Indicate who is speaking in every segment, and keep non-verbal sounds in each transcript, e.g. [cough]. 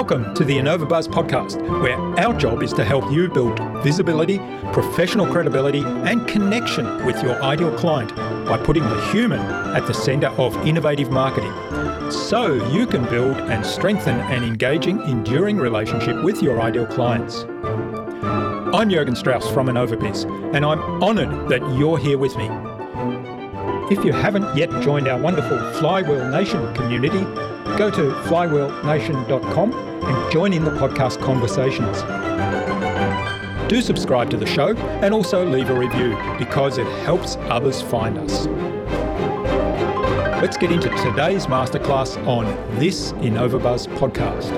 Speaker 1: Welcome to the InnovaBuzz podcast, where our job is to help you build visibility, professional credibility, and connection with your ideal client by putting the human at the center of innovative marketing. So you can build and strengthen an engaging, enduring relationship with your ideal clients. I'm Jurgen Strauss from InnovaBiz, and I'm honored that you're here with me. If you haven't yet joined our wonderful Flywheel Nation community, go to flywheelnation.com join in the podcast conversations. Do subscribe to the show and also leave a review because it helps others find us. Let's get into today's masterclass on this InnovaBuzz podcast.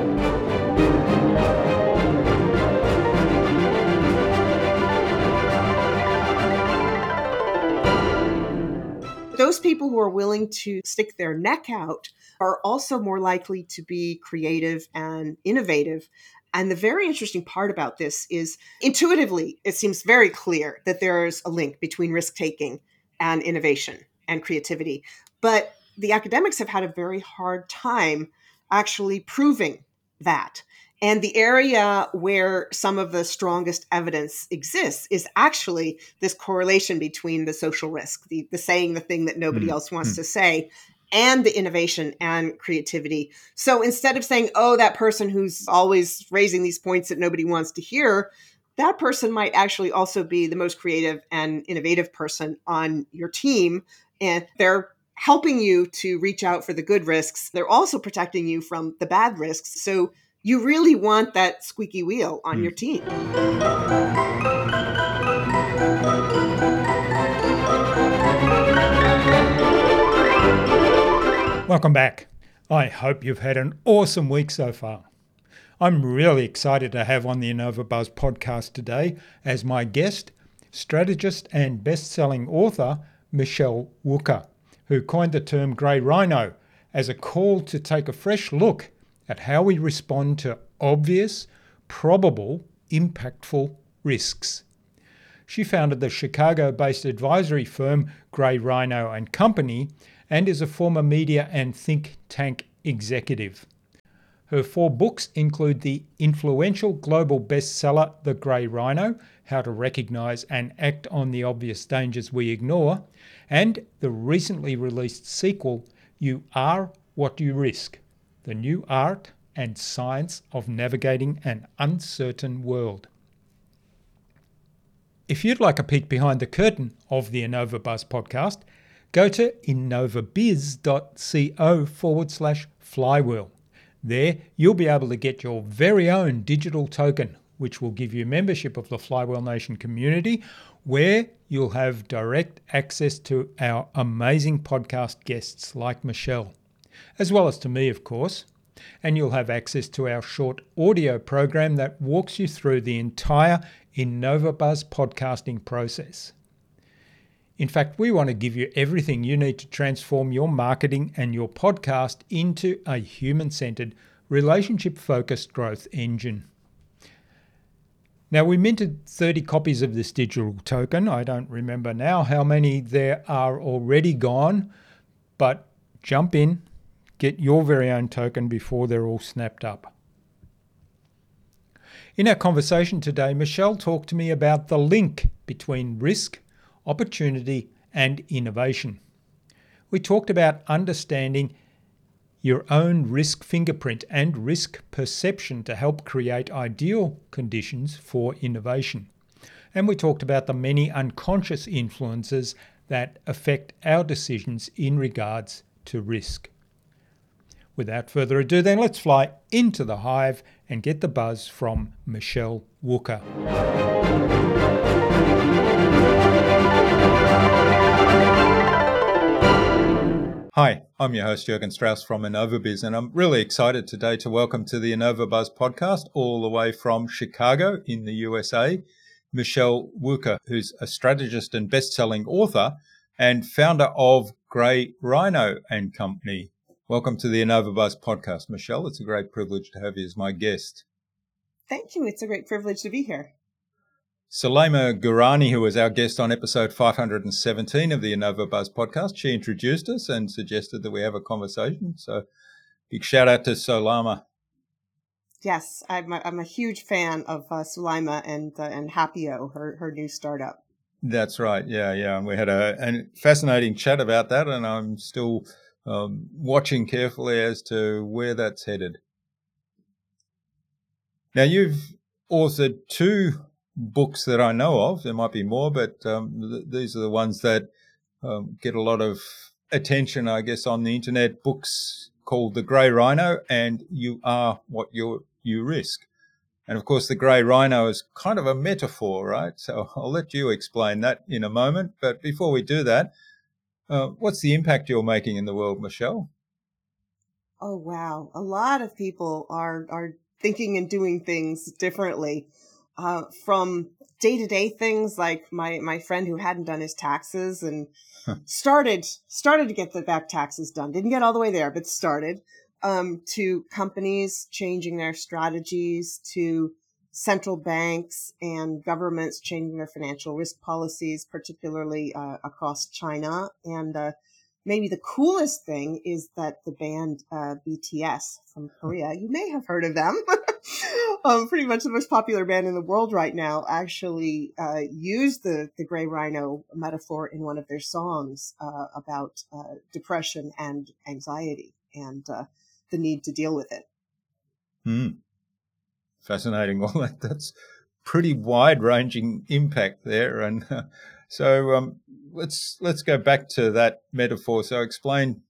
Speaker 2: those people who are willing to stick their neck out are also more likely to be creative and innovative. And the very interesting part about this is intuitively, it seems very clear that there's a link between risk taking and innovation and creativity. But the academics have had a very hard time actually proving that. And the area where some of the strongest evidence exists is actually this correlation between the social risk, the, the saying the thing that nobody mm. else wants mm. to say, and the innovation and creativity. So instead of saying, oh, that person who's always raising these points that nobody wants to hear, that person might actually also be the most creative and innovative person on your team. And they're helping you to reach out for the good risks. They're also protecting you from the bad risks. So you really want that squeaky wheel on mm. your team.
Speaker 1: Welcome back. I hope you've had an awesome week so far. I'm really excited to have on the InnovaBuzz podcast today as my guest, strategist and best-selling author Michelle Wucker, who coined the term grey rhino as a call to take a fresh look at how we respond to obvious, probable, impactful risks. She founded the Chicago based advisory firm Grey Rhino and Company and is a former media and think tank executive. Her four books include the influential global bestseller The Grey Rhino How to Recognize and Act on the Obvious Dangers We Ignore, and the recently released sequel You Are What You Risk the new art and science of navigating an uncertain world. If you'd like a peek behind the curtain of the InnovaBuzz podcast, go to innovabiz.co forward slash flywheel. There, you'll be able to get your very own digital token, which will give you membership of the Flywheel Nation community, where you'll have direct access to our amazing podcast guests like Michelle as well as to me, of course. And you'll have access to our short audio program that walks you through the entire InnovaBuzz podcasting process. In fact, we want to give you everything you need to transform your marketing and your podcast into a human centered, relationship focused growth engine. Now, we minted 30 copies of this digital token. I don't remember now how many there are already gone, but jump in, Get your very own token before they're all snapped up. In our conversation today, Michelle talked to me about the link between risk, opportunity, and innovation. We talked about understanding your own risk fingerprint and risk perception to help create ideal conditions for innovation. And we talked about the many unconscious influences that affect our decisions in regards to risk. Without further ado, then let's fly into the hive and get the buzz from Michelle Wucker. Hi, I'm your host Jurgen Strauss from InnovaBiz, and I'm really excited today to welcome to the InnovaBuzz podcast, all the way from Chicago in the USA, Michelle Wucker, who's a strategist and best-selling author and founder of Grey Rhino and Company. Welcome to the InnovaBuzz podcast, Michelle. It's a great privilege to have you as my guest.
Speaker 2: Thank you. It's a great privilege to be here.
Speaker 1: Salema Gurani, who was our guest on episode 517 of the InnovaBuzz podcast, she introduced us and suggested that we have a conversation. So, big shout out to Solama.
Speaker 2: Yes, I'm a, I'm a huge fan of uh, Sulaima and uh, and Hapio, her her new startup.
Speaker 3: That's right. Yeah, yeah. And we had a, a fascinating chat about that, and I'm still um, watching carefully as to where that's headed. Now, you've authored two books that I know of. There might be more, but um, th- these are the ones that um, get a lot of attention, I guess, on the internet. Books called The Grey Rhino and You Are What You You Risk. And of course, the grey rhino is kind of a metaphor, right? So [laughs] I'll let you explain that in a moment. But before we do that, uh, what's the impact you're making in the world, Michelle?
Speaker 2: Oh wow, a lot of people are are thinking and doing things differently. Uh, from day to day things like my my friend who hadn't done his taxes and started started to get the back taxes done. Didn't get all the way there, but started. Um, to companies changing their strategies, to central banks and governments changing their financial risk policies, particularly uh, across China. And uh, maybe the coolest thing is that the band uh, BTS from Korea, you may have heard of them, [laughs] [laughs] um, pretty much the most popular band in the world right now, actually uh, used the, the gray rhino metaphor in one of their songs uh, about uh, depression and anxiety and the need to deal with it.
Speaker 3: Hmm fascinating. [laughs] Well, that, that's pretty wide ranging impact there. And uh, so um, let's let's go back to that metaphor. So explain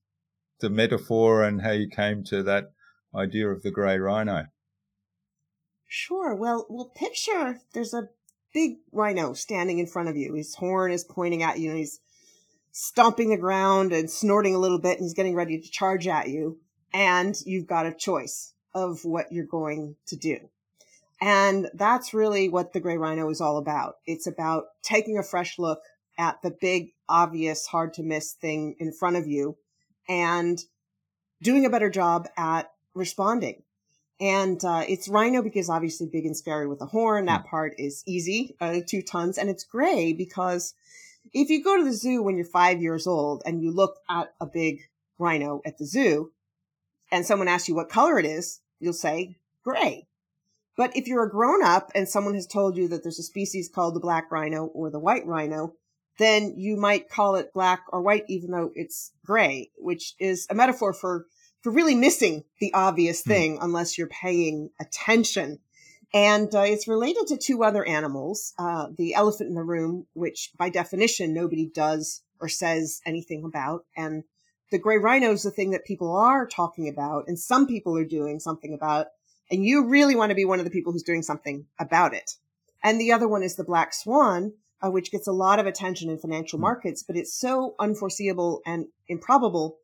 Speaker 3: the metaphor and how you came to that idea of the grey rhino.
Speaker 2: Sure. Well, well, picture there's a big rhino standing in front of you. His horn is pointing at you, and he's stomping the ground and snorting a little bit, and he's getting ready to charge at you. And you've got a choice of what you're going to do. And that's really what the Gray Rhino is all about. It's about taking a fresh look at the big, obvious, hard to miss thing in front of you and doing a better job at responding. And uh, it's rhino because obviously big and scary with a horn. That hmm. part is easy, uh, two tons. And it's gray because if you go to the zoo when you're five years old and you look at a big rhino at the zoo and someone asks you what color it is, you'll say gray. But if you're a grown up and someone has told you that there's a species called the black rhino or the white rhino, then you might call it black or white, even though it's gray, which is a metaphor for, for really missing the obvious hmm. thing mm. unless you're paying attention. And uh, it's related to two other animals, uh, the elephant in the room, which by definition nobody does or says anything about, and the gray rhino is the thing that people are talking about, and some people are doing something about and you really want to be one of the people who's doing something about it. And the other one is the black swan, uh, which gets a lot of attention in financial hmm. markets, but it's so unforeseeable and improbable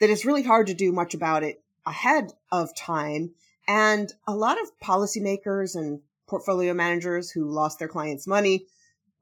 Speaker 2: that it's really hard to do much about it ahead of time. And a lot of policymakers and portfolio managers who lost their clients' money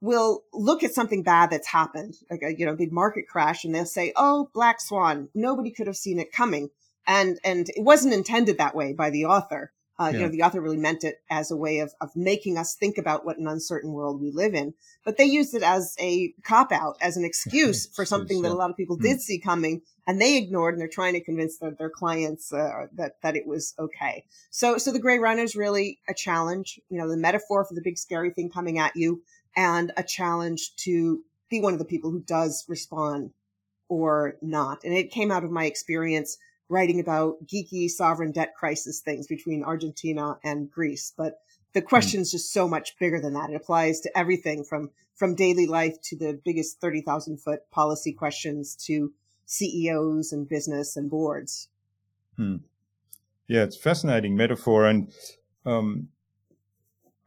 Speaker 2: will look at something bad that's happened, like a you know big market crash, and they'll say, "Oh, black swan, nobody could have seen it coming," and and it wasn't intended that way by the author. Uh, yeah. You know, the author really meant it as a way of, of making us think about what an uncertain world we live in. But they used it as a cop out, as an [laughs] excuse for something that a lot of people mm. did see coming and they ignored and they're trying to convince their, their clients uh, that, that it was okay. So, so the gray rhino is really a challenge, you know, the metaphor for the big scary thing coming at you and a challenge to be one of the people who does respond or not. And it came out of my experience writing about geeky sovereign debt crisis things between Argentina and Greece. But the question is just so much bigger than that. It applies to everything from from daily life to the biggest 30,000 foot policy questions to CEOs and business and boards.
Speaker 3: Hmm. Yeah, it's fascinating metaphor. And um,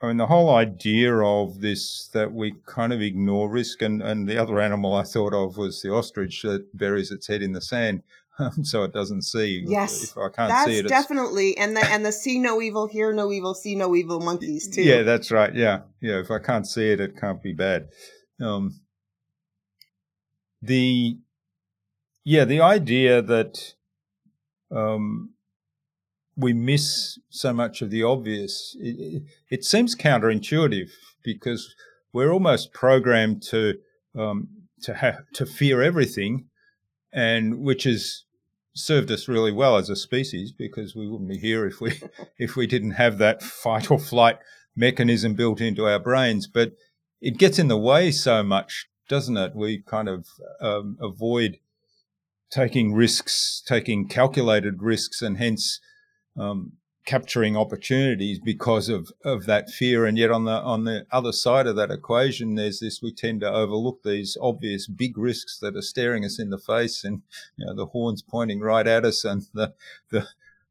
Speaker 3: I mean, the whole idea of this that we kind of ignore risk, and, and the other animal I thought of was the ostrich that buries its head in the sand. [laughs] so it doesn't see.
Speaker 2: Yes, if I can't that's see it, definitely and the and the see no evil, hear no evil, see no evil monkeys too.
Speaker 3: Yeah, that's right. Yeah, yeah. If I can't see it, it can't be bad. Um, the yeah, the idea that um, we miss so much of the obvious. It, it, seems counterintuitive because we're almost programmed to um, to have to fear everything, and which is
Speaker 1: served us really well as a species because we wouldn't be here if we [laughs] if we didn't have that fight or flight mechanism built into our brains. But it gets in the way so much, doesn't it? We kind of um, avoid taking risks, taking calculated risks, and hence um, capturing opportunities because of, of that fear. And yet on the on the other side of that equation, there's this we tend to overlook these obvious big risks that are staring us in the face and you know the horns pointing right at us and the the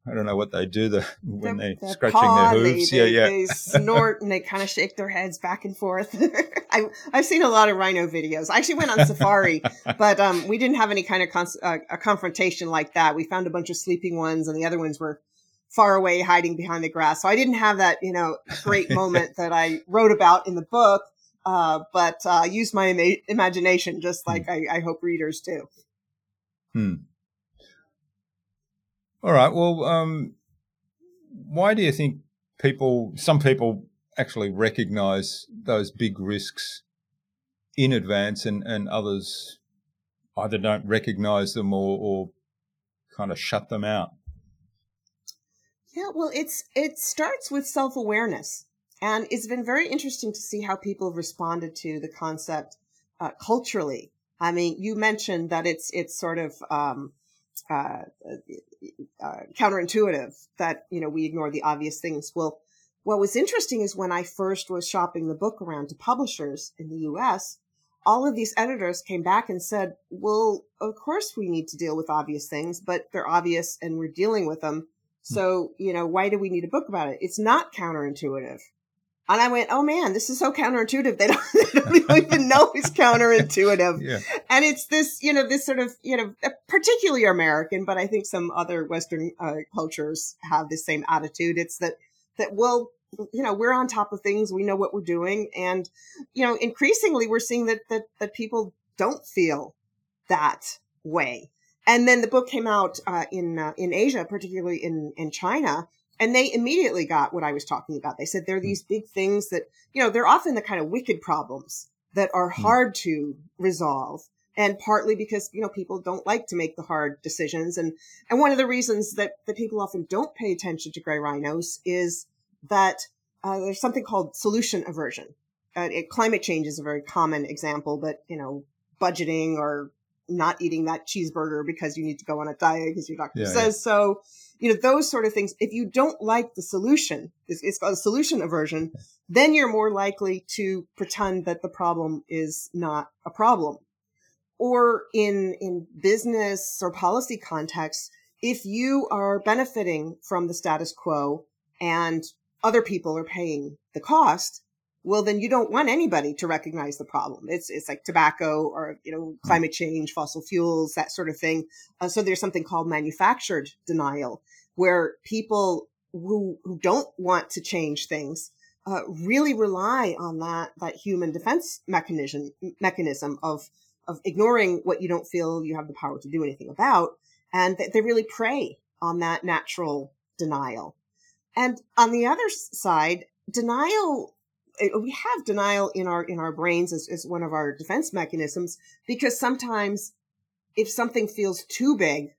Speaker 1: I don't know what they do the when they're, they're scratching paw, their hooves.
Speaker 2: They,
Speaker 1: yeah,
Speaker 2: they,
Speaker 1: yeah.
Speaker 2: They snort and they kind of shake their heads back and forth. [laughs] I, I've seen a lot of rhino videos. I actually went on safari, [laughs] but um, we didn't have any kind of uh, a confrontation like that. We found a bunch of sleeping ones, and the other ones were far away hiding behind the grass. So I didn't have that, you know, great [laughs] moment that I wrote about in the book, uh, but uh, used my ima- imagination just like hmm. I, I, hope readers do.
Speaker 1: Hmm. All right. Well, um, why do you think people, some people actually recognize those big risks in advance and, and others either don't recognize them or, or kind of shut them out?
Speaker 2: Yeah, well, it's it starts with self awareness, and it's been very interesting to see how people have responded to the concept uh, culturally. I mean, you mentioned that it's it's sort of um, uh, uh, counterintuitive that you know we ignore the obvious things. Well, what was interesting is when I first was shopping the book around to publishers in the U.S., all of these editors came back and said, "Well, of course we need to deal with obvious things, but they're obvious and we're dealing with them." Hmm. So, you know, why do we need a book about it? It's not counterintuitive. And I went, oh man, this is so counterintuitive. They don't, [laughs] they don't even know it's counterintuitive. [laughs] Yeah. And it's this, you know, this sort of, you know, particularly American, but I think some other Western uh, cultures have the same attitude. It's that, that, well, you know, we're on top of things. We know what we're doing. And, you know, increasingly we're seeing that, that, that people don't feel that way. And then the book came out uh, in uh, in Asia, particularly in in China, and they immediately got what I was talking about. They said there are these big things that you know they're often the kind of wicked problems that are hmm. hard to resolve, and partly because you know people don't like to make the hard decisions, and and one of the reasons that that people often don't pay attention to gray rhinos is that uh, there's something called solution aversion. Uh, it, climate change is a very common example, but you know budgeting or not eating that cheeseburger because you need to go on a diet because your doctor yeah, says yeah. so. You know, those sort of things. If you don't like the solution, it's, it's called a solution aversion, then you're more likely to pretend that the problem is not a problem. Or in, in business or policy contexts, if you are benefiting from the status quo and other people are paying the cost, well then you don't want anybody to recognize the problem. It's it's like tobacco or you know hmm. climate change fossil fuels that sort of thing. Uh, so there's something called manufactured denial where people who who don't want to change things uh, really rely on that that human defense mechanism mechanism of of ignoring what you don't feel you have the power to do anything about and they really prey on that natural denial. And on the other side denial we have denial in our in our brains as, as one of our defense mechanisms because sometimes if something feels too big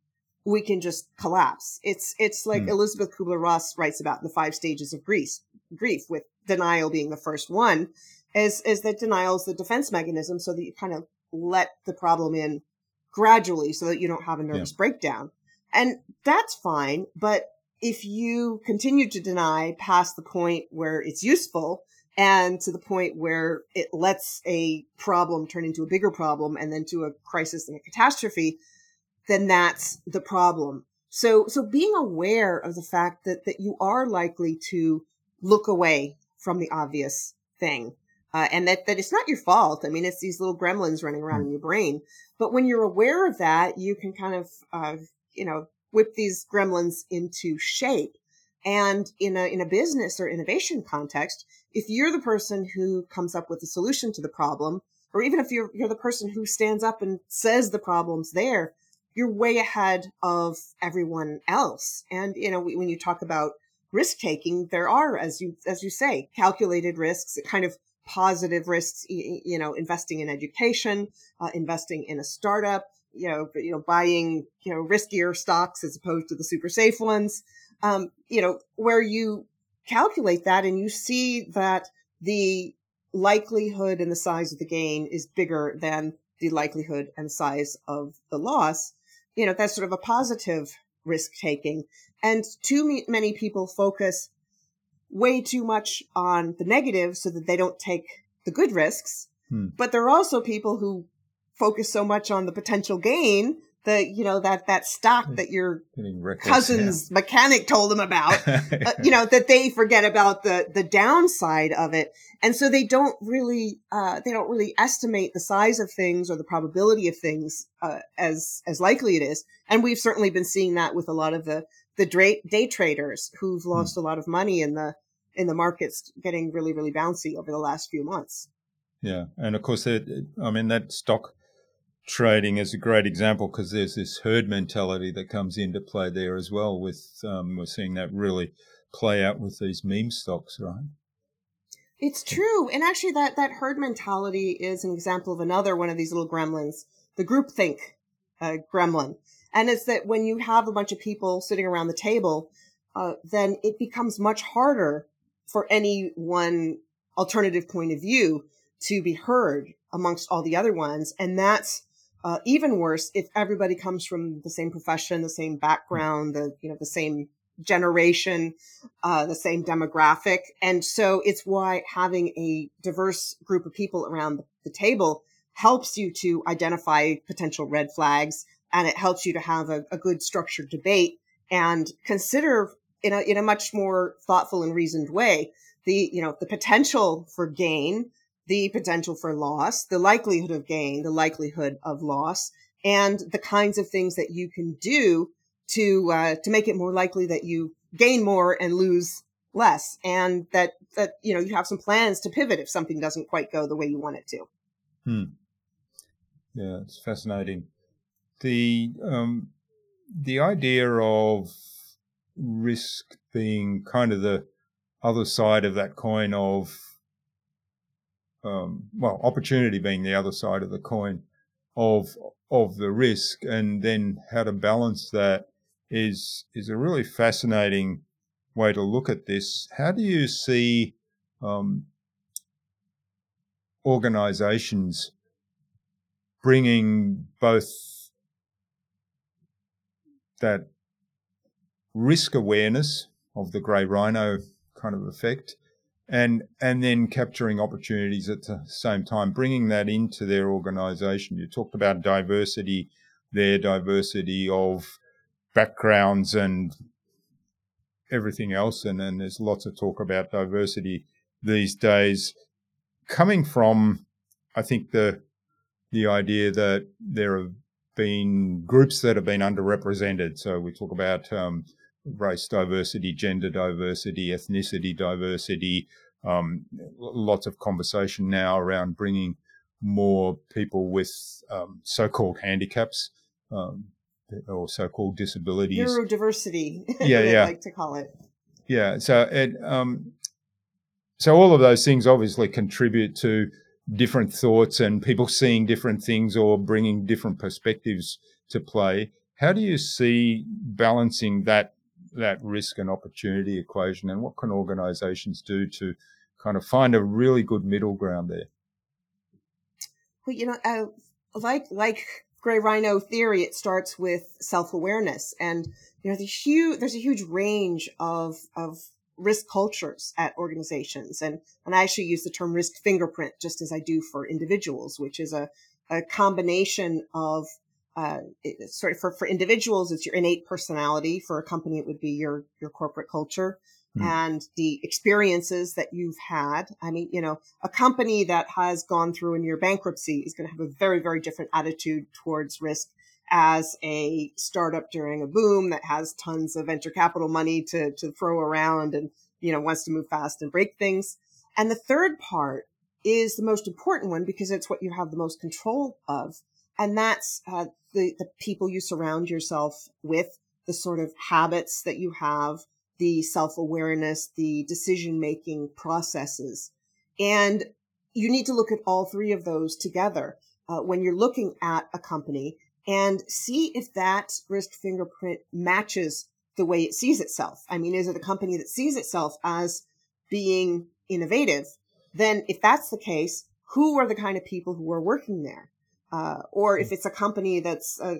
Speaker 2: we can just collapse it's it's like mm. Elisabeth Kübler-Ross writes about the five stages of grief grief with denial being the first one is is that denial is the defense mechanism so that you kind of let the problem in gradually so that you don't have a nervous yeah. breakdown and that's fine but if you continue to deny past the point where it's useful and to the point where it lets a problem turn into a bigger problem and then to a crisis and a catastrophe, then that's the problem. So, so being aware of the fact that, that you are likely to look away from the obvious thing. Uh, and that, that it's not your fault. I mean, it's these little gremlins running around mm. in your brain. But when you're aware of that, you can kind of, uh, you know, whip these gremlins into shape. And in a, in a business or innovation context, if you're the person who comes up with a solution to the problem, or even if you're, you're the person who stands up and says the problem's there, you're way ahead of everyone else. And, you know, when you talk about risk taking, there are, as you, as you say, calculated risks, kind of positive risks, you know, investing in education, uh, investing in a startup, you know, you know, buying, you know, riskier stocks as opposed to the super safe ones. Um, you know, where you calculate that and you see that the likelihood and the size of the gain is bigger than the likelihood and size of the loss, you know, that's sort of a positive risk taking. And too many people focus way too much on the negative so that they don't take the good risks. Hmm. But there are also people who focus so much on the potential gain the you know that that stock hmm. that your cousin's yeah. mechanic told them about [laughs] uh, you know that they forget about the the downside of it and so they don't really uh, they don't really estimate the size of things or the probability of things uh, as as likely it is and we've certainly been seeing that with a lot of the the day, day traders who've hmm. lost hmm. a lot of money in the in the markets getting really really bouncy over the last few months
Speaker 3: yeah and of course it, i mean that stock trading is a great example because there's this herd mentality that comes into play there as well. With um, we're seeing that really play out with these meme stocks, right?
Speaker 2: It's true, and actually, that that herd mentality is an example of another one of these little gremlins, the groupthink uh, gremlin. And it's that when you have a bunch of people sitting around the table, uh, then it becomes much harder for any one alternative point of view to be heard amongst all the other ones, and that's uh, even worse if everybody comes from the same profession, the same background, the you know the same generation, uh, the same demographic, and so it's why having a diverse group of people around the table helps you to identify potential red flags, and it helps you to have a, a good structured debate and consider in a in a much more thoughtful and reasoned way the you know the potential for gain the potential for loss, the likelihood of gain, the likelihood of loss, and the kinds of things that you can do to uh, to make it more likely that you gain more and lose less, and that that you know you have some plans to pivot if something doesn't quite go the way you want it to.
Speaker 3: Hmm. Yeah, it's fascinating. The um, the idea of risk being kind of the other side of that coin of um, well, opportunity being the other side of the coin of of the risk, and then how to balance that is is a really fascinating way to look at this. How do you see um, organizations bringing both that risk awareness of the grey rhino kind of effect and and then capturing opportunities at the same time, bringing that into their organisation. You talked about diversity, their diversity of backgrounds and everything else, and then there's lots of talk about diversity these days, coming from, I think the the idea that there have been groups that have been underrepresented. So we talk about um, race diversity, gender diversity, ethnicity diversity. Um, lots of conversation now around bringing more people with um, so-called handicaps um, or so-called disabilities.
Speaker 2: Neurodiversity, [laughs] yeah, yeah, like to call it.
Speaker 3: Yeah, so it, um, so all of those things obviously contribute to different thoughts and people seeing different things or bringing different perspectives to play. How do you see balancing that that risk and opportunity equation and what can organizations do to kind of find a really good middle ground there?
Speaker 2: Well, you know, uh, like like gray rhino theory, it starts with self awareness, and you know, the huge there's a huge range of of risk cultures at organizations, and and I actually use the term risk fingerprint just as I do for individuals, which is a a combination of uh, sort of for, for individuals, it's your innate personality. For a company, it would be your, your corporate culture mm. and the experiences that you've had. I mean, you know, a company that has gone through a near bankruptcy is going to have a very, very different attitude towards risk as a startup during a boom that has tons of venture capital money to, to throw around and, you know, wants to move fast and break things. And the third part is the most important one because it's what you have the most control of and that's uh, the the people you surround yourself with, the sort of habits that you have, the self awareness, the decision making processes, and you need to look at all three of those together uh, when you're looking at a company. and see if that risk fingerprint matches the way it sees itself. I mean, is it a company that sees itself as being innovative? Then if that's the case, who are the kind of people who are working there? Uh, or if it's a company that's, uh,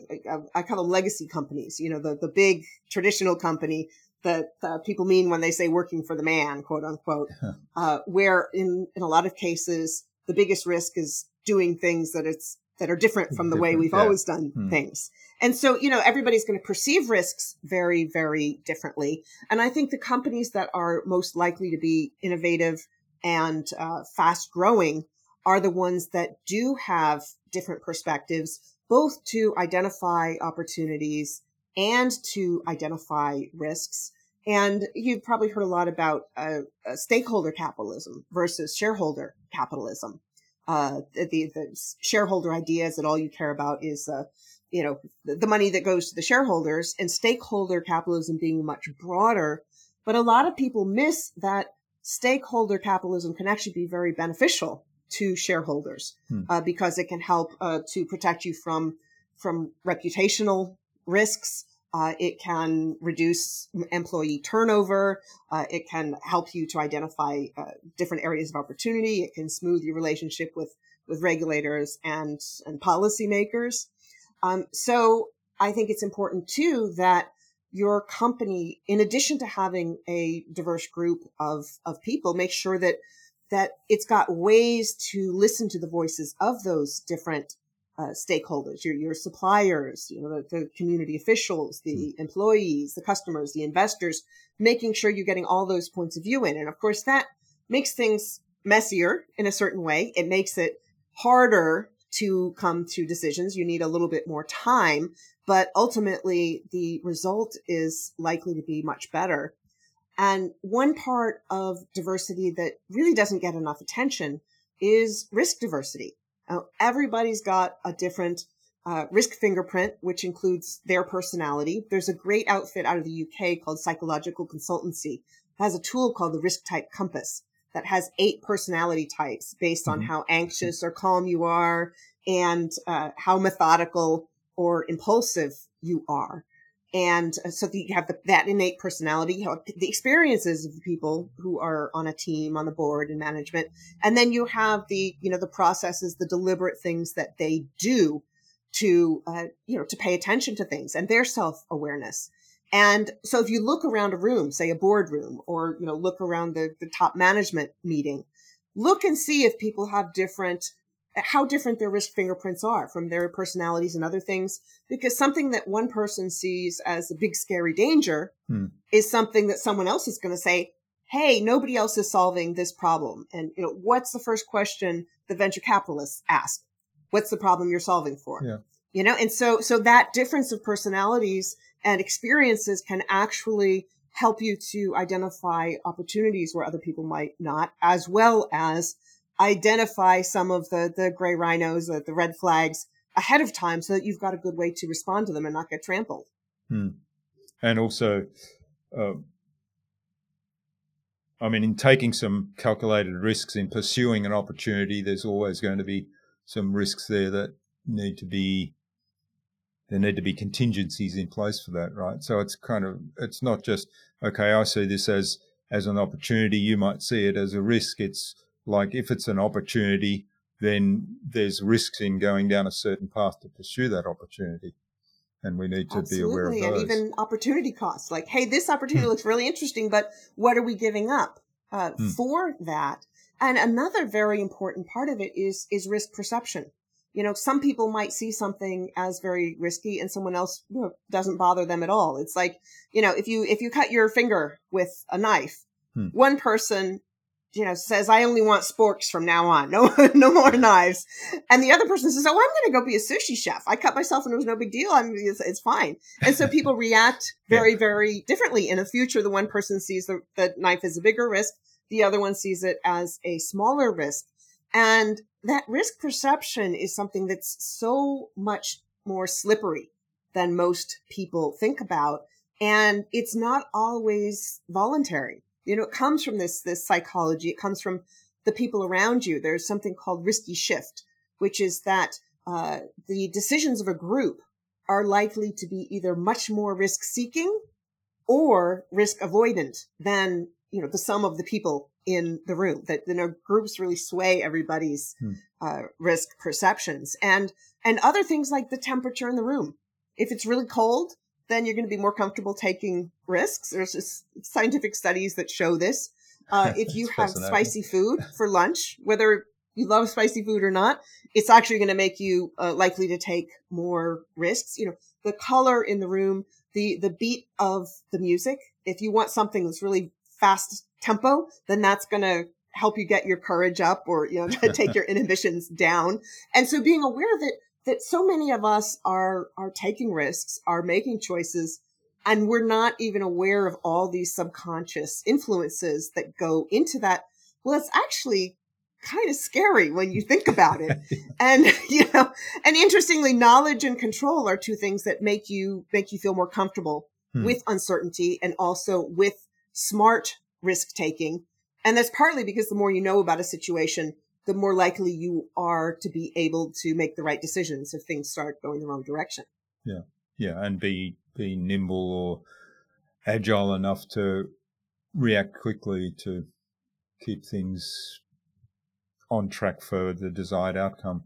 Speaker 2: I call them legacy companies, you know, the, the big traditional company that uh, people mean when they say working for the man, quote unquote, [laughs] uh, where in, in a lot of cases, the biggest risk is doing things that it's that are different from the different, way we've yeah. always done hmm. things. And so, you know, everybody's going to perceive risks very, very differently. And I think the companies that are most likely to be innovative and uh, fast growing are the ones that do have different perspectives, both to identify opportunities and to identify risks. And you've probably heard a lot about uh, uh, stakeholder capitalism versus shareholder capitalism. Uh, the, the, shareholder idea is that all you care about is, uh, you know, the, the money that goes to the shareholders and stakeholder capitalism being much broader. But a lot of people miss that stakeholder capitalism can actually be very beneficial to shareholders hmm. uh, because it can help uh, to protect you from from reputational risks. Uh, it can reduce employee turnover. Uh, it can help you to identify uh, different areas of opportunity. It can smooth your relationship with with regulators and and policymakers. Um, so I think it's important too that your company, in addition to having a diverse group of of people, make sure that that it's got ways to listen to the voices of those different uh, stakeholders, your, your suppliers, you know, the, the community officials, the mm. employees, the customers, the investors, making sure you're getting all those points of view in. And of course, that makes things messier in a certain way. It makes it harder to come to decisions. You need a little bit more time, but ultimately the result is likely to be much better. And one part of diversity that really doesn't get enough attention is risk diversity. Now, everybody's got a different uh, risk fingerprint, which includes their personality. There's a great outfit out of the UK called Psychological Consultancy. It has a tool called the Risk Type Compass that has eight personality types based on mm-hmm. how anxious or calm you are and uh, how methodical or impulsive you are. And uh, so you have the, that innate personality, you the experiences of the people who are on a team, on the board and management. And then you have the, you know, the processes, the deliberate things that they do to, uh, you know, to pay attention to things and their self awareness. And so if you look around a room, say a boardroom or, you know, look around the, the top management meeting, look and see if people have different how different their risk fingerprints are from their personalities and other things. Because something that one person sees as a big scary danger hmm. is something that someone else is going to say, Hey, nobody else is solving this problem. And, you know, what's the first question the venture capitalists ask? What's the problem you're solving for? Yeah. You know, and so, so that difference of personalities and experiences can actually help you to identify opportunities where other people might not, as well as identify some of the, the gray rhinos, the, the red flags ahead of time so that you've got a good way to respond to them and not get trampled.
Speaker 3: Hmm. And also, uh, I mean, in taking some calculated risks in pursuing an opportunity, there's always going to be some risks there that need to be there need to be contingencies in place for that, right? So it's kind of it's not just okay. I see this as as an opportunity. You might see it as a risk. It's like if it's an opportunity, then there's risks in going down a certain path to pursue that opportunity. And we need to Absolutely. be aware of those.
Speaker 2: And even opportunity costs. Like, hey, this opportunity hmm. looks really interesting, but what are we giving up uh, hmm. for that? And another very important part of it is is risk perception. You know, some people might see something as very risky and someone else you know, doesn't bother them at all. It's like, you know, if you if you cut your finger with a knife, hmm. one person you know, says, I only want sporks from now on. No, [laughs] no more knives. And the other person says, Oh, I'm going to go be a sushi chef. I cut myself and it was no big deal. I'm, it's, it's fine. And so people [laughs] react very, very differently. In the future, the one person sees the, the knife as a bigger risk. The other one sees it as a smaller risk. And that risk perception is something that's so much more slippery than most people think about. And it's not always voluntary you know, it comes from this, this psychology. It comes from the people around you. There's something called risky shift, which is that, uh, the decisions of a group are likely to be either much more risk seeking or risk avoidant than, you know, the sum of the people in the room that, you know, groups really sway everybody's hmm. uh, risk perceptions and, and other things like the temperature in the room. If it's really cold, then you're going to be more comfortable taking risks. There's just scientific studies that show this. Uh, [laughs] if you have spicy food for lunch, whether you love spicy food or not, it's actually going to make you uh, likely to take more risks. You know, the color in the room, the the beat of the music. If you want something that's really fast tempo, then that's going to help you get your courage up or you know [laughs] take your inhibitions down. And so being aware that that so many of us are are taking risks, are making choices and we're not even aware of all these subconscious influences that go into that. Well, it's actually kind of scary when you think about it. [laughs] and, you know, and interestingly, knowledge and control are two things that make you, make you feel more comfortable hmm. with uncertainty and also with smart risk taking. And that's partly because the more you know about a situation, the more likely you are to be able to make the right decisions if things start going the wrong direction.
Speaker 3: Yeah. Yeah. And be, be nimble or agile enough to react quickly to keep things on track for the desired outcome.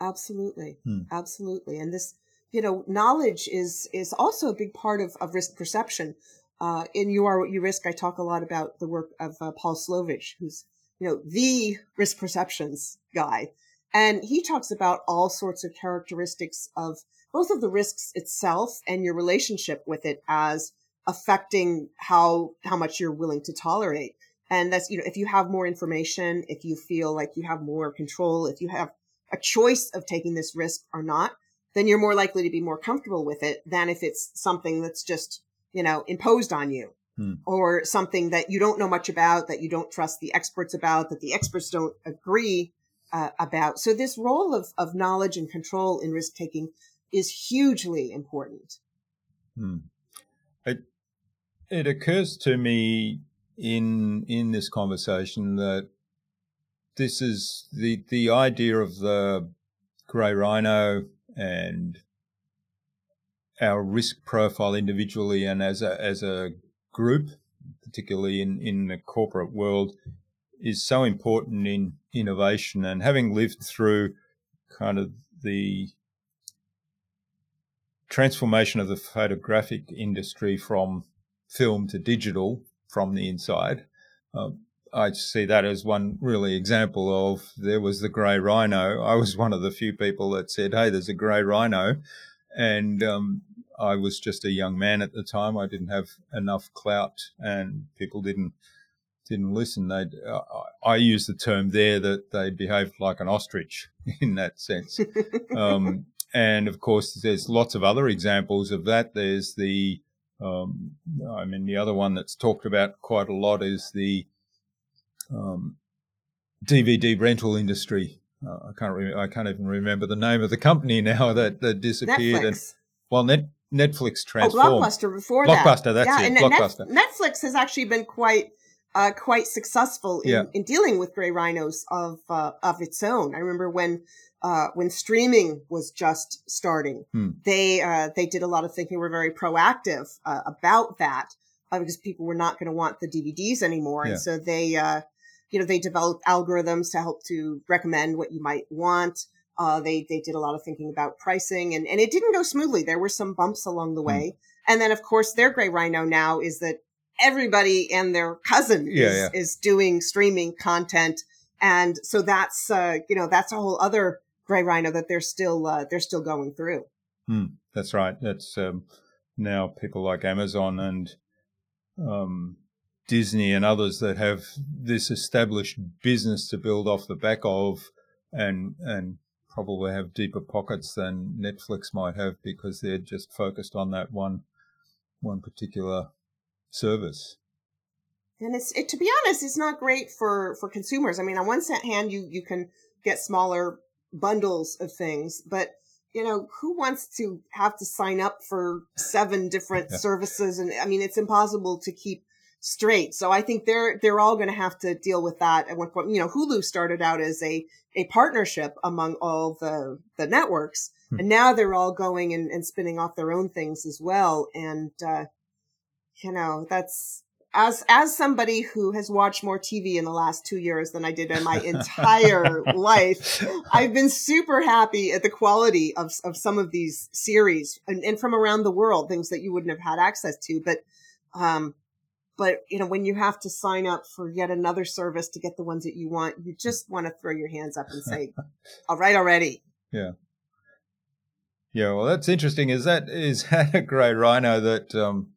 Speaker 2: Absolutely. Hmm. Absolutely. And this, you know, knowledge is, is also a big part of, of risk perception. Uh, in You Are What You Risk, I talk a lot about the work of uh, Paul Slovic, who's, you know, the risk perceptions guy. And he talks about all sorts of characteristics of both of the risks itself and your relationship with it as affecting how, how much you're willing to tolerate. And that's, you know, if you have more information, if you feel like you have more control, if you have a choice of taking this risk or not, then you're more likely to be more comfortable with it than if it's something that's just, you know, imposed on you hmm. or something that you don't know much about, that you don't trust the experts about, that the experts don't agree uh, about. So this role of, of knowledge and control in risk taking is hugely important.
Speaker 3: Hmm. It, it occurs to me in in this conversation that this is the the idea of the grey rhino and our risk profile individually and as a as a group, particularly in in the corporate world, is so important in innovation. And having lived through kind of the transformation of the photographic industry from film to digital from the inside. Um, I see that as one really example of there was the grey rhino. I was one of the few people that said, "Hey, there's a grey rhino," and um, I was just a young man at the time. I didn't have enough clout, and people didn't didn't listen. They, uh, I use the term there that they behaved like an ostrich [laughs] in that sense. [laughs] um, and of course, there's lots of other examples of that. There's the um, I mean, the other one that's talked about quite a lot is the um, DVD rental industry. Uh, I can't re- I can't even remember the name of the company [laughs] now that, that disappeared.
Speaker 2: Netflix.
Speaker 3: And well, net, Netflix transformed.
Speaker 2: Oh, Blockbuster before
Speaker 3: Blockbuster,
Speaker 2: that.
Speaker 3: that's yeah, it. And Blockbuster.
Speaker 2: Netflix has actually been quite uh, quite successful in, yeah. in dealing with gray rhinos of uh, of its own. I remember when uh, when streaming was just starting, hmm. they uh, they did a lot of thinking. Were very proactive uh, about that uh, because people were not going to want the DVDs anymore, yeah. and so they uh, you know they developed algorithms to help to recommend what you might want. Uh, they they did a lot of thinking about pricing, and and it didn't go smoothly. There were some bumps along the hmm. way, hmm. and then of course their gray rhino now is that everybody and their cousin yeah, is, yeah. is doing streaming content. And so that's, uh, you know, that's a whole other gray rhino that they're still, uh, they're still going through.
Speaker 3: Hmm, that's right. That's, um, now people like Amazon and, um, Disney and others that have this established business to build off the back of and, and probably have deeper pockets than Netflix might have because they're just focused on that one, one particular service.
Speaker 2: And it's it, to be honest, it's not great for for consumers. I mean, on one hand, you you can get smaller bundles of things, but you know, who wants to have to sign up for seven different [laughs] yeah. services? And I mean, it's impossible to keep straight. So I think they're they're all going to have to deal with that at one point. You know, Hulu started out as a a partnership among all the the networks, hmm. and now they're all going and, and spinning off their own things as well. And uh, you know, that's as as somebody who has watched more TV in the last two years than I did in my [laughs] entire life, I've been super happy at the quality of of some of these series and, and from around the world, things that you wouldn't have had access to. But um, but you know, when you have to sign up for yet another service to get the ones that you want, you just want to throw your hands up and say, [laughs] "All right, already."
Speaker 3: Yeah. Yeah, well, that's interesting. Is that is [laughs] that a grey rhino that um,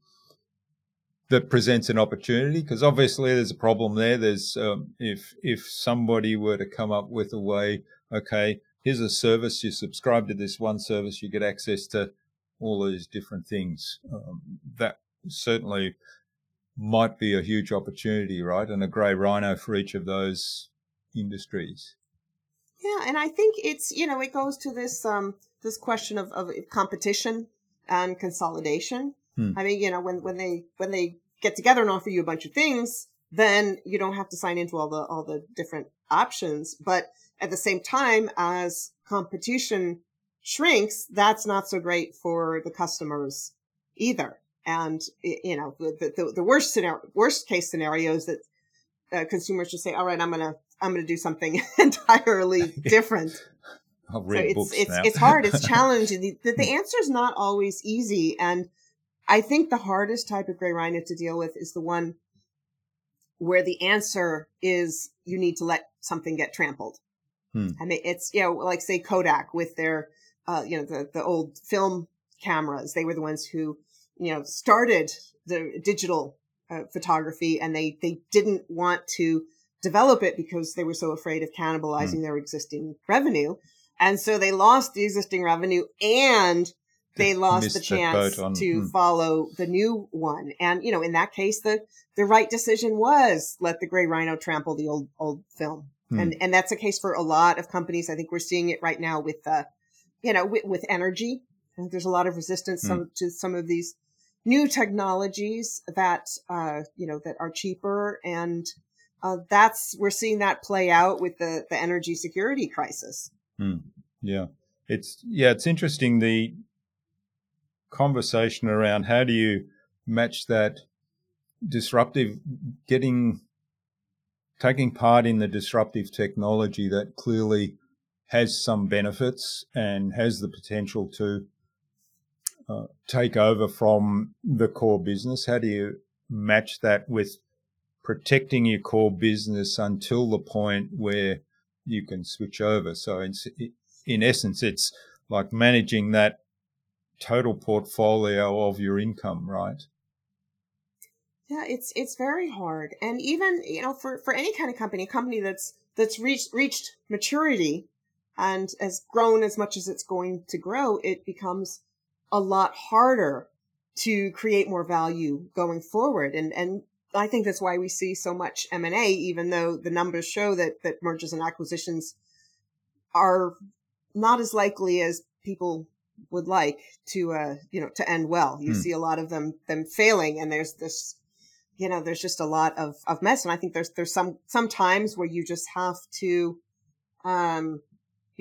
Speaker 3: that presents an opportunity? Because obviously, there's a problem there. There's um, if if somebody were to come up with a way, okay, here's a service. You subscribe to this one service, you get access to all these different things. Um, that certainly might be a huge opportunity, right? And a grey rhino for each of those industries.
Speaker 2: Yeah, and I think it's you know it goes to this um this question of, of competition and consolidation. Hmm. I mean, you know, when when they when they get together and offer you a bunch of things, then you don't have to sign into all the all the different options. But at the same time, as competition shrinks, that's not so great for the customers either. And, you know, the, the, the worst scenario, worst case scenario is that uh, consumers just say, all right, I'm going to, I'm to do something [laughs] entirely [laughs] different. So it's, it's, it's hard. It's [laughs] challenging. The, the, the answer is not always easy. And I think the hardest type of gray rhino to deal with is the one where the answer is you need to let something get trampled. Hmm. I mean, it's, you know, like say Kodak with their, uh, you know, the, the old film cameras. They were the ones who you know, started the digital uh, photography and they, they didn't want to develop it because they were so afraid of cannibalizing mm. their existing revenue. And so they lost the existing revenue and they lost the chance on, to hmm. follow the new one. And, you know, in that case, the, the right decision was let the gray rhino trample the old, old film. Hmm. And, and that's a case for a lot of companies. I think we're seeing it right now with, uh, you know, with, with energy. there's a lot of resistance hmm. some, to some of these new technologies that uh, you know that are cheaper and uh, that's we're seeing that play out with the the energy security crisis
Speaker 3: hmm. yeah it's yeah it's interesting the conversation around how do you match that disruptive getting taking part in the disruptive technology that clearly has some benefits and has the potential to uh, take over from the core business? How do you match that with protecting your core business until the point where you can switch over? So, in, in essence, it's like managing that total portfolio of your income, right?
Speaker 2: Yeah, it's it's very hard, and even you know for for any kind of company, a company that's that's reached reached maturity and has grown as much as it's going to grow, it becomes a lot harder to create more value going forward. And, and I think that's why we see so much M&A, even though the numbers show that, that mergers and acquisitions are not as likely as people would like to, uh, you know, to end well. You hmm. see a lot of them, them failing and there's this, you know, there's just a lot of, of mess. And I think there's, there's some, some times where you just have to, um,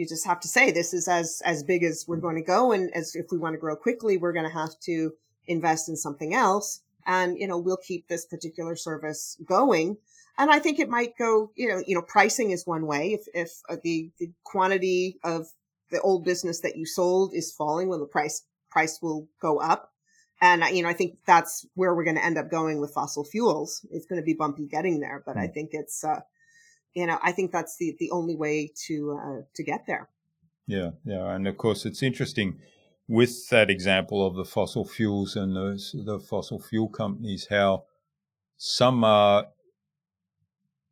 Speaker 2: you just have to say this is as as big as we're going to go and as if we want to grow quickly we're going to have to invest in something else. And you know we'll keep this particular service going. And i think it might go you know you know pricing is one way. If if uh, the the quantity of the old business that you sold is falling well the price price will go up. And you know i think that's where we're going to end up going with fossil fuels. It's going to be bumpy getting there but i hmm. think it's uh you know, I think that's the, the only way to, uh, to get there.
Speaker 3: Yeah. Yeah. And of course, it's interesting with that example of the fossil fuels and those, the fossil fuel companies, how some are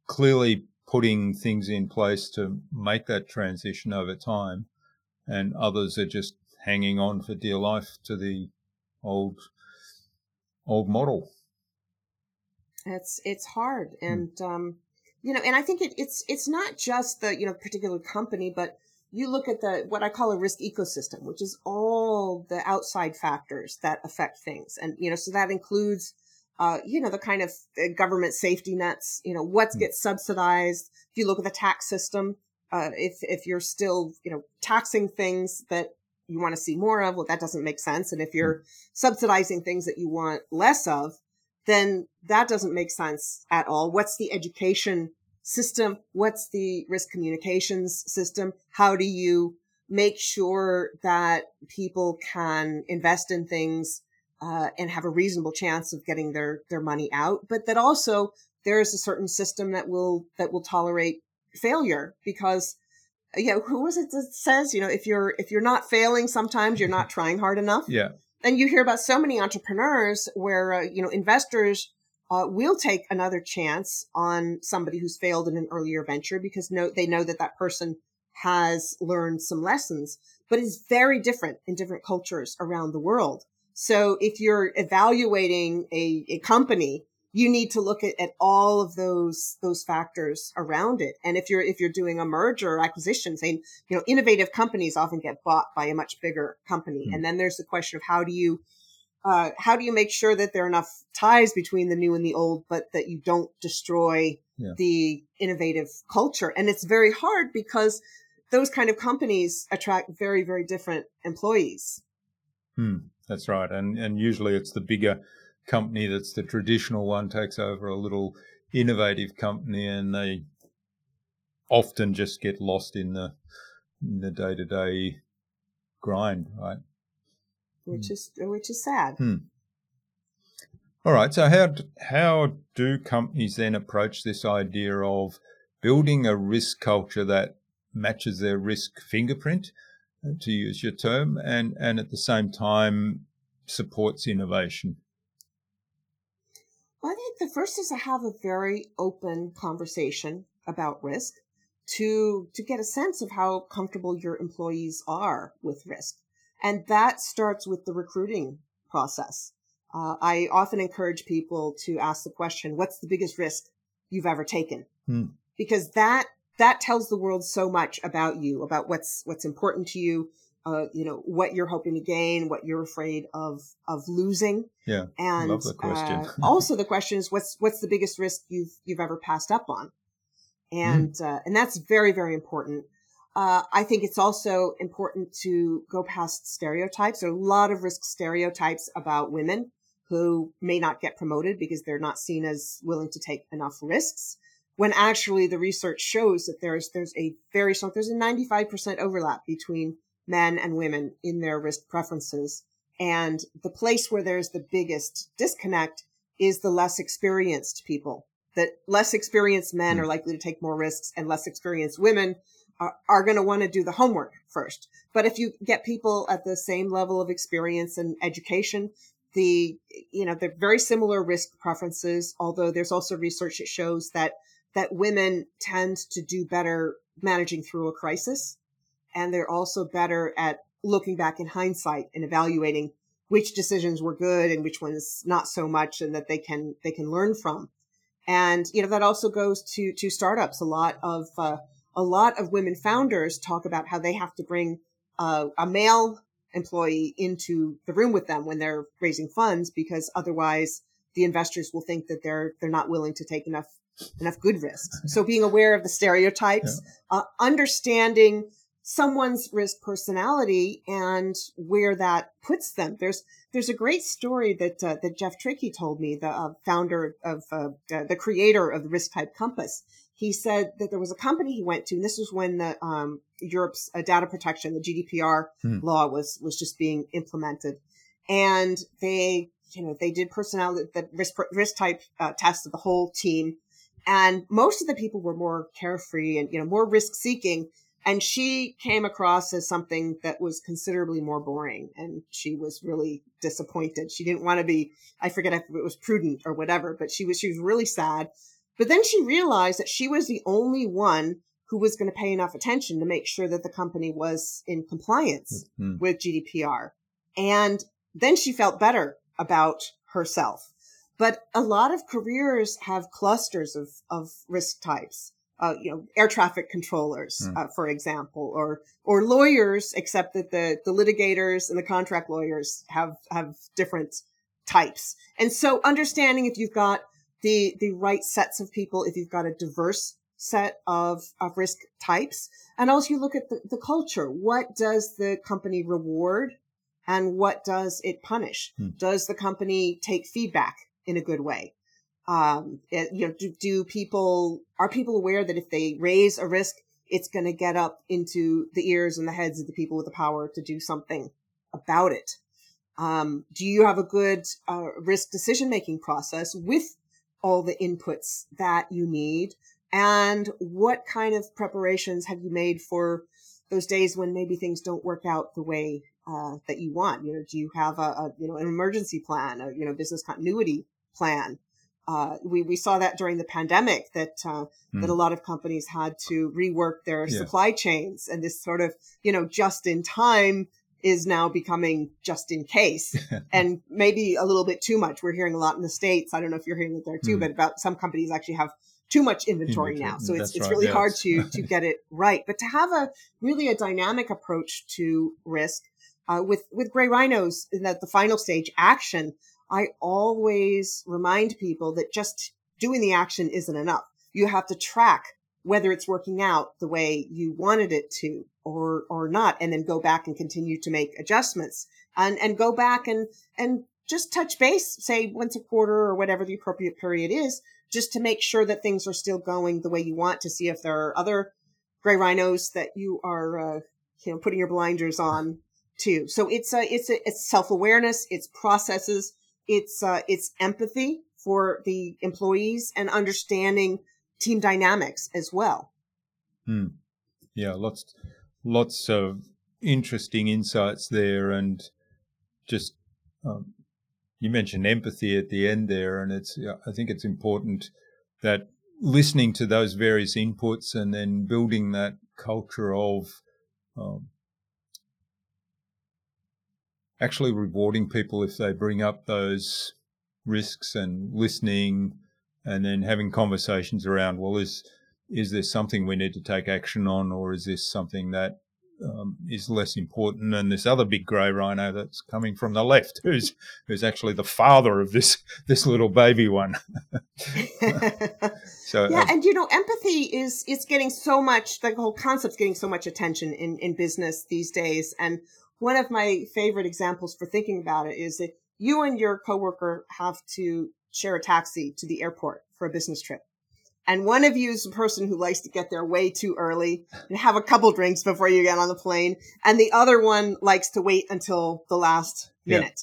Speaker 3: clearly putting things in place to make that transition over time, and others are just hanging on for dear life to the old old model.
Speaker 2: It's it's hard, hmm. and um, you know, and I think it, it's it's not just the you know particular company, but you look at the what I call a risk ecosystem, which is all the outside factors that affect things, and you know, so that includes uh, you know, the kind of uh, government safety nets, you know, what mm. gets subsidized. If you look at the tax system, uh, if, if you're still, you know, taxing things that you want to see more of, well, that doesn't make sense. And if you're mm. subsidizing things that you want less of, then that doesn't make sense at all. What's the education system? What's the risk communications system? How do you make sure that people can invest in things uh, and have a reasonable chance of getting their their money out, but that also there is a certain system that will that will tolerate failure because you know who is it that says you know if you're if you're not failing sometimes you're not [laughs] trying hard enough
Speaker 3: yeah
Speaker 2: and you hear about so many entrepreneurs where uh, you know investors uh, will take another chance on somebody who's failed in an earlier venture because no, they know that that person has learned some lessons, but it's very different in different cultures around the world. So if you're evaluating a, a company, you need to look at, at all of those those factors around it. And if you're if you're doing a merger or acquisition, saying you know innovative companies often get bought by a much bigger company, mm-hmm. and then there's the question of how do you uh, how do you make sure that there are enough ties between the new and the old, but that you don't destroy yeah. the innovative culture? And it's very hard because those kind of companies attract very very different employees.
Speaker 3: Hmm. That's right, and and usually it's the bigger company that's the traditional one takes over a little innovative company, and they often just get lost in the in the day to day grind, right?
Speaker 2: Which hmm. is which is sad.
Speaker 3: Hmm. All right. So how how do companies then approach this idea of building a risk culture that matches their risk fingerprint? to use your term, and, and at the same time supports innovation?
Speaker 2: I think the first is to have a very open conversation about risk to to get a sense of how comfortable your employees are with risk. And that starts with the recruiting process. Uh, I often encourage people to ask the question, what's the biggest risk you've ever taken? Hmm. Because that that tells the world so much about you, about what's what's important to you, uh, you know, what you're hoping to gain, what you're afraid of of losing.
Speaker 3: Yeah,
Speaker 2: and
Speaker 3: love the question.
Speaker 2: uh, [laughs] also, the question is, what's what's the biggest risk you've you've ever passed up on, and mm. uh, and that's very very important. Uh, I think it's also important to go past stereotypes. There are a lot of risk stereotypes about women who may not get promoted because they're not seen as willing to take enough risks when actually the research shows that there's there's a very strong there's a 95% overlap between men and women in their risk preferences. And the place where there's the biggest disconnect is the less experienced people that less experienced men are hmm. likely to take more risks and less experienced women are, are going to want to do the homework first. But if you get people at the same level of experience and education the you know they're very similar risk preferences although there's also research that shows that that women tend to do better managing through a crisis. And they're also better at looking back in hindsight and evaluating which decisions were good and which ones not so much and that they can, they can learn from. And, you know, that also goes to, to startups. A lot of, uh, a lot of women founders talk about how they have to bring uh, a male employee into the room with them when they're raising funds because otherwise the investors will think that they're they're not willing to take enough enough good risks. So being aware of the stereotypes, yeah. uh, understanding someone's risk personality and where that puts them. There's there's a great story that uh, that Geoff Trickey told me, the uh, founder of uh, the creator of the Risk Type Compass. He said that there was a company he went to, and this was when the um, Europe's uh, data protection, the GDPR hmm. law was was just being implemented, and they you know they did personality the risk risk type uh, test of the whole team and most of the people were more carefree and you know more risk seeking and she came across as something that was considerably more boring and she was really disappointed she didn't want to be i forget if it was prudent or whatever but she was she was really sad but then she realized that she was the only one who was going to pay enough attention to make sure that the company was in compliance mm-hmm. with gdpr and then she felt better about herself but a lot of careers have clusters of, of risk types. Uh, you know, air traffic controllers, mm. uh, for example, or or lawyers, except that the the litigators and the contract lawyers have have different types. And so understanding if you've got the, the right sets of people, if you've got a diverse set of, of risk types, and also you look at the, the culture. What does the company reward and what does it punish? Hmm. Does the company take feedback in a good way? Um, it, you know, do, do people, are people aware that if they raise a risk, it's going to get up into the ears and the heads of the people with the power to do something about it? Um, do you have a good uh, risk decision making process with all the inputs that you need? And what kind of preparations have you made for those days when maybe things don't work out the way uh, that you want? You know, do you have a, a, you know an emergency plan, a you know business continuity plan? Uh, we we saw that during the pandemic that uh, mm. that hmm. a lot of companies had to rework their yeah. supply chains, and this sort of you know just in time is now becoming just in case [laughs] and maybe a little bit too much. We're hearing a lot in the States. I don't know if you're hearing it there too, mm. but about some companies actually have too much inventory, inventory. now. So it's, it's right, really yes. hard to, to get it right. But to have a really a dynamic approach to risk, uh, with, with gray rhinos in that the final stage action, I always remind people that just doing the action isn't enough. You have to track whether it's working out the way you wanted it to or or not and then go back and continue to make adjustments and and go back and and just touch base say once a quarter or whatever the appropriate period is just to make sure that things are still going the way you want to see if there are other gray rhinos that you are uh, you know putting your blinders on too so it's a it's a it's self-awareness it's processes it's uh, it's empathy for the employees and understanding team dynamics as well.
Speaker 3: Hmm. Yeah, lots lots of interesting insights there, and just um, you mentioned empathy at the end there, and it's I think it's important that listening to those various inputs and then building that culture of um, actually rewarding people if they bring up those risks and listening and then having conversations around, well, is is there something we need to take action on, or is this something that um, is less important? And this other big grey rhino that's coming from the left, [laughs] who's who's actually the father of this this little baby one. [laughs]
Speaker 2: so yeah, uh, and you know, empathy is is getting so much. The whole concept's getting so much attention in in business these days, and one of my favorite examples for thinking about it is that you and your coworker have to share a taxi to the airport for a business trip. And one of you is the person who likes to get there way too early and have a couple drinks before you get on the plane. And the other one likes to wait until the last minute.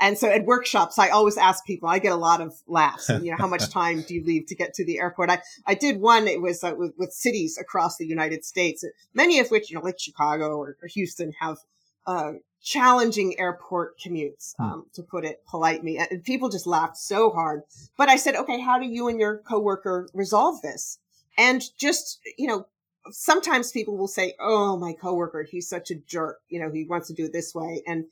Speaker 2: Yeah. And so at workshops, I always ask people, I get a lot of laughs. you know, how much [laughs] time do you leave to get to the airport? I, I did one, it was uh, with, with cities across the United States, many of which, you know, like Chicago or, or Houston have, uh, challenging airport commutes, hmm. um, to put it politely. And people just laughed so hard. But I said, okay, how do you and your coworker resolve this? And just, you know, sometimes people will say, Oh, my coworker, he's such a jerk. You know, he wants to do it this way. And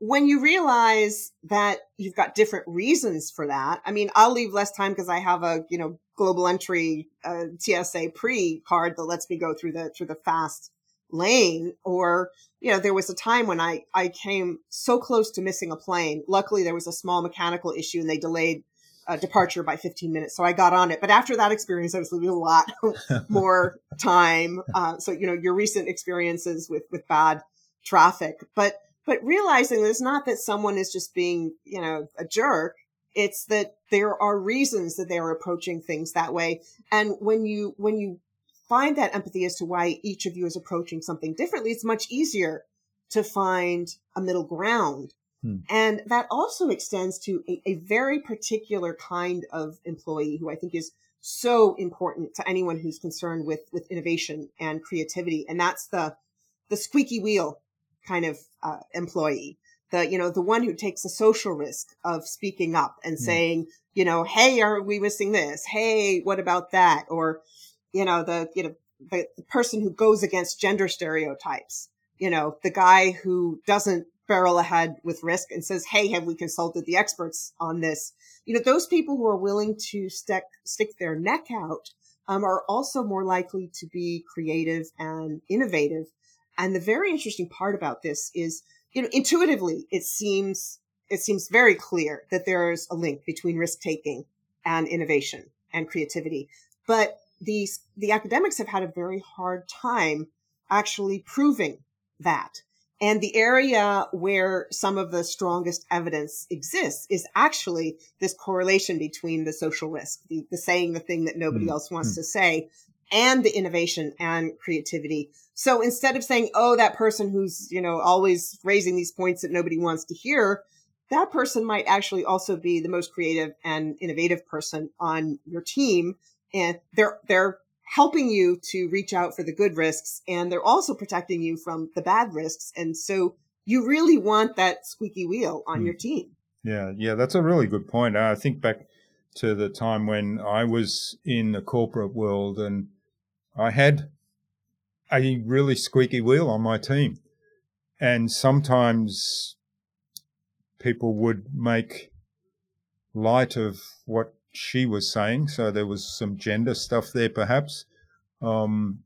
Speaker 2: when you realize that you've got different reasons for that, I mean, I'll leave less time because I have a, you know, global entry, uh, TSA pre card that lets me go through the, through the fast lane or you know there was a time when i i came so close to missing a plane. Luckily there was a small mechanical issue and they delayed uh, departure by 15 minutes so i got on it. But after that experience i was losing a lot [laughs] more time uh, so you know your recent experiences with with bad traffic. But but realizing it's not that someone is just being you know a jerk it's that there are reasons that they are approaching things that way. And when you when you find that empathy as to why each of you is approaching something differently, it's much easier to find a middle ground. Hmm. And that also extends to a, a, very particular kind of employee who I think is so important to anyone who's concerned with, with innovation and creativity. And that's the, the squeaky wheel kind of uh, employee. The, you know, the one who takes a social risk of speaking up and hmm. saying, you know, Hey, are we missing this? Hey, what about that? Or, you know, the, you know, the, the person who goes against gender stereotypes, you know, the guy who doesn't barrel ahead with risk and says, Hey, have we consulted the experts on this? You know, those people who are willing to stick, stick their neck out, um, are also more likely to be creative and innovative. And the very interesting part about this is, you know, intuitively, it seems it seems very clear that there's a link between risk taking and innovation and creativity. But these, the academics have had a very hard time actually proving that. And the area where some of the strongest evidence exists is actually this correlation between the social risk, the, the saying the thing that nobody mm. else wants mm. to say, and the innovation and creativity. So instead of saying, oh, that person who's, you know, always raising these points that nobody wants to hear, that person might actually also be the most creative and innovative person on your team. And they're, they're helping you to reach out for the good risks and they're also protecting you from the bad risks. And so you really want that squeaky wheel on mm. your team.
Speaker 3: Yeah, yeah, that's a really good point. I think back to the time when I was in the corporate world and I had a really squeaky wheel on my team. And sometimes people would make light of what she was saying. So there was some gender stuff there, perhaps. Um,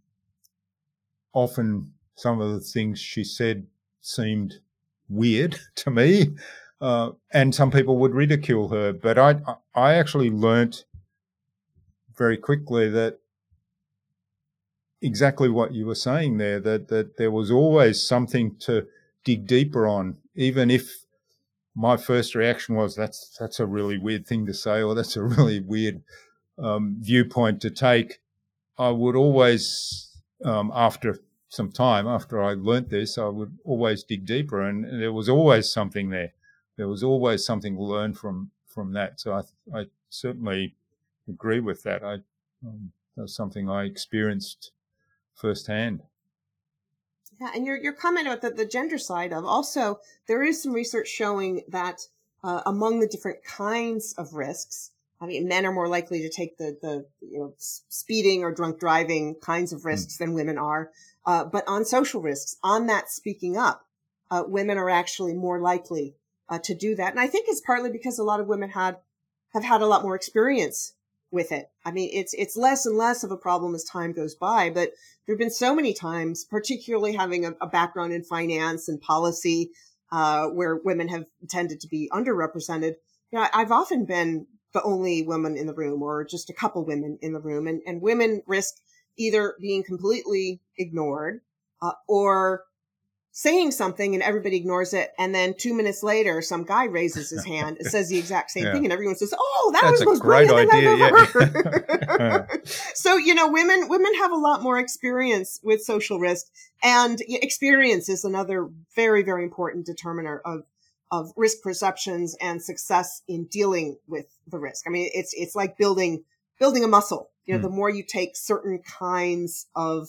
Speaker 3: often some of the things she said seemed weird [laughs] to me. Uh, and some people would ridicule her, but I, I actually learnt very quickly that exactly what you were saying there, that, that there was always something to dig deeper on, even if my first reaction was that's that's a really weird thing to say or that's a really weird um, viewpoint to take. I would always, um, after some time, after I learnt this, I would always dig deeper, and, and, there was always something there. There was always something to learn from from that. So I, I certainly agree with that. I um, that's something I experienced firsthand.
Speaker 2: Yeah, and your your comment about the, the gender side of also there is some research showing that uh, among the different kinds of risks, I mean, men are more likely to take the the you know speeding or drunk driving kinds of hmm. risks mm. than women are. Uh, but on social risks, on that speaking up, uh, women are actually more likely uh, to do that. And I think it's partly because a lot of women had have had a lot more experience with it. I mean, it's, it's less and less of a problem as time goes by, but there have been so many times, particularly having a, a background in finance and policy, uh, where women have tended to be underrepresented. You know, I've often been the only woman in the room or just a couple women in the room and, and women risk either being completely ignored, uh, or saying something and everybody ignores it. And then two minutes later, some guy raises his [laughs] hand and says the exact same yeah. thing. And everyone says, Oh, that That's was the most great idea. Yeah. [laughs] so, you know, women, women have a lot more experience with social risk and experience is another very, very important determiner of, of risk perceptions and success in dealing with the risk. I mean, it's, it's like building, building a muscle. You know, mm. the more you take certain kinds of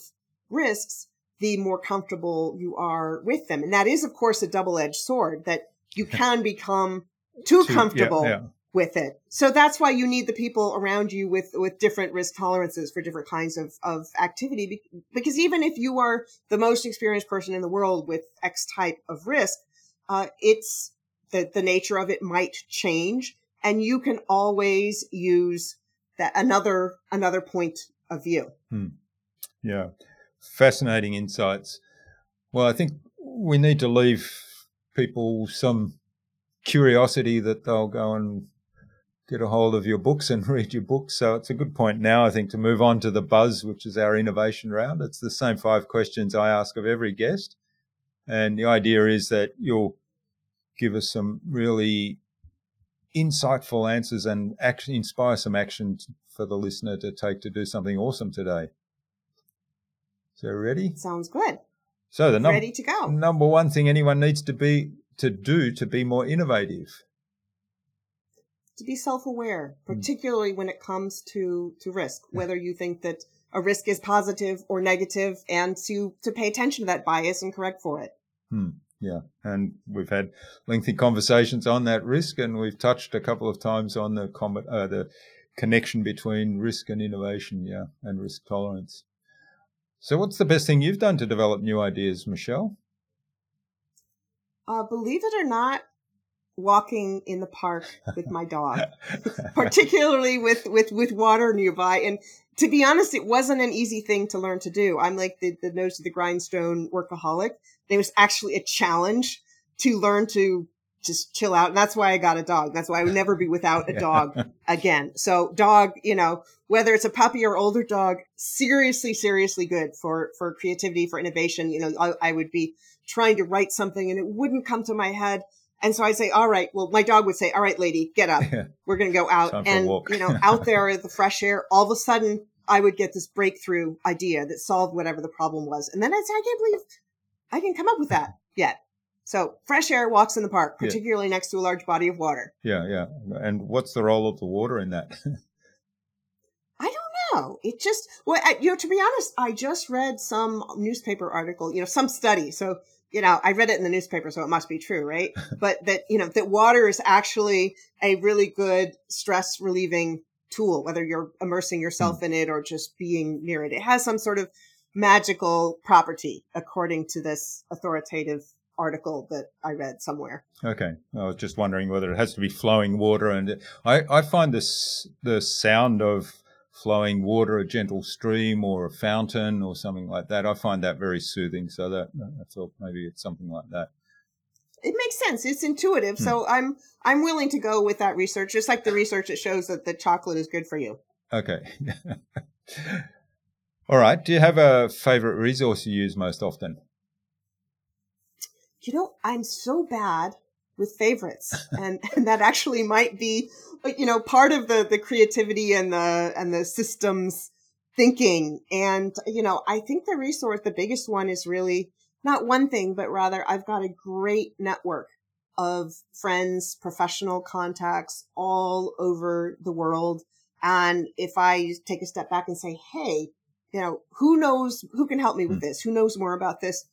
Speaker 2: risks, the more comfortable you are with them. And that is, of course, a double edged sword that you can become too, comfortable yeah, yeah. with it. So that's why you need the people around you with, with different risk tolerances for different kinds of, of activity. Because even if you are the most experienced person in the world with X type of risk, uh, it's the, the nature of it might change and you can always use that another, another point of view.
Speaker 3: Hmm. Yeah fascinating insights. Well, I think we need to leave people some curiosity that they'll go and get a hold of your books and [laughs] read your books. So it's a good point now, I think, to move on to the buzz, which is our innovation round. It's the same five questions I ask of every guest. And the idea is that you'll give us some really insightful answers and actually inspire some action for the listener to take to do something awesome today. So ready?
Speaker 2: Sounds good.
Speaker 3: So the num-
Speaker 2: ready to go.
Speaker 3: Number one thing anyone needs to be to do to be more innovative.
Speaker 2: To be self-aware, hmm. particularly mm. when it comes to to risk, whether you think that a risk is positive or negative, and to to pay attention to that bias and correct for it.
Speaker 3: Hmm. Yeah, and we've had lengthy conversations on that risk, and we've touched a couple of times on the com- uh, the connection between risk and innovation, yeah, and risk tolerance. So, what's the best thing you've done to develop new ideas, Michele?
Speaker 2: Uh, believe it or not, walking in the park with my dog, [laughs] particularly with, with, with water nearby. And to be honest, it wasn't an easy thing to learn to do. I'm like the, the nose to the grindstone workaholic. It was actually a challenge to learn to just chill out. And that's why I got a dog. That's why I would never be without a [laughs] dog again. So dog, you know, whether it's a puppy or older dog, seriously, seriously good for, for creativity, for innovation. You know, I, I would be trying to write something and it wouldn't come to my head. And so I'd say, all right, well, my dog would say, all right, lady, get up. [laughs] We're going to go out. And, you know, [laughs] out there the fresh air, all of a sudden I would get this breakthrough idea that solved whatever the problem was. And then I'd say, I can't believe I didn't come up with that [laughs] yet. So fresh air walks in the park, particularly yeah. next to a large body of water.
Speaker 3: Yeah, yeah. And what's the role of the water in that?
Speaker 2: Know. It just, well, you know, to be honest, I just read some newspaper article, you know, some study. So, you know, I read it in the newspaper, so it must be true, right? [laughs] but that, you know, that water is actually a really good stress relieving tool, whether you're immersing yourself mm. in it or just being near it. It has some sort of magical property, according to this authoritative article that I read somewhere.
Speaker 3: Okay, I was just wondering whether it has to be flowing water, and I, I find this the sound of flowing water, a gentle stream or a fountain or something like that. I find that very soothing. So that I thought maybe it's something like that.
Speaker 2: It makes sense. It's intuitive. Hmm. So I'm I'm willing to go with that research, just like the research that shows that the chocolate is good for you.
Speaker 3: Okay. [laughs] All right. Do you have a favorite resource you use most often?
Speaker 2: you know, I'm so bad with favorites [laughs] and, and that actually might be, you know, part of the, the creativity and the, and the systems thinking. And, you know, I think the resource, the biggest one is really not one thing, but rather I've got a great network of friends, professional contacts all over the world. And if I take a step back and say, Hey, you know, who knows, who can help me with hmm. this? Who knows more about this?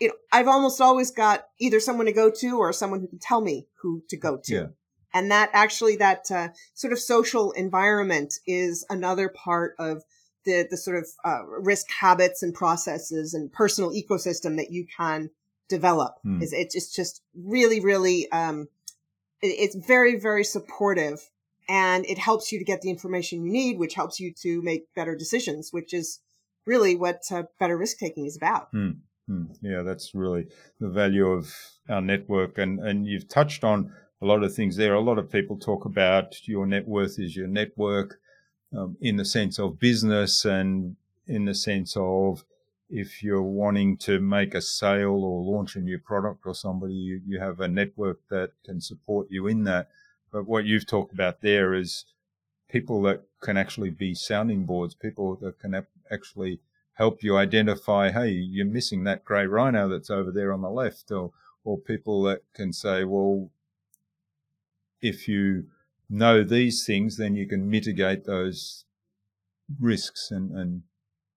Speaker 2: You know, I've almost always got either someone to go to or someone who can tell me who to go to. Yeah. And that actually, that uh, sort of social environment is another part of the, the sort of uh, risk habits and processes and personal ecosystem that you can develop. Hmm. Is it's just really, really, um, it, it's very, very supportive and it helps you to get the information you need, which helps you to make better decisions, which is really what uh, better risk taking is about.
Speaker 3: Hmm. Hmm. Yeah, that's really the value of our network. And, and you've touched on a lot of things there. A lot of people talk about your net worth is your network um, in the sense of business and in the sense of if you're wanting to make a sale or launch a new product or somebody, you, you have a network that can support you in that. But what you've talked about there is people that can actually be sounding boards, people that can actually help you identify, hey, you're missing that grey rhino that's over there on the left, or or people that can say, well, if you know these things, then you can mitigate those risks and, and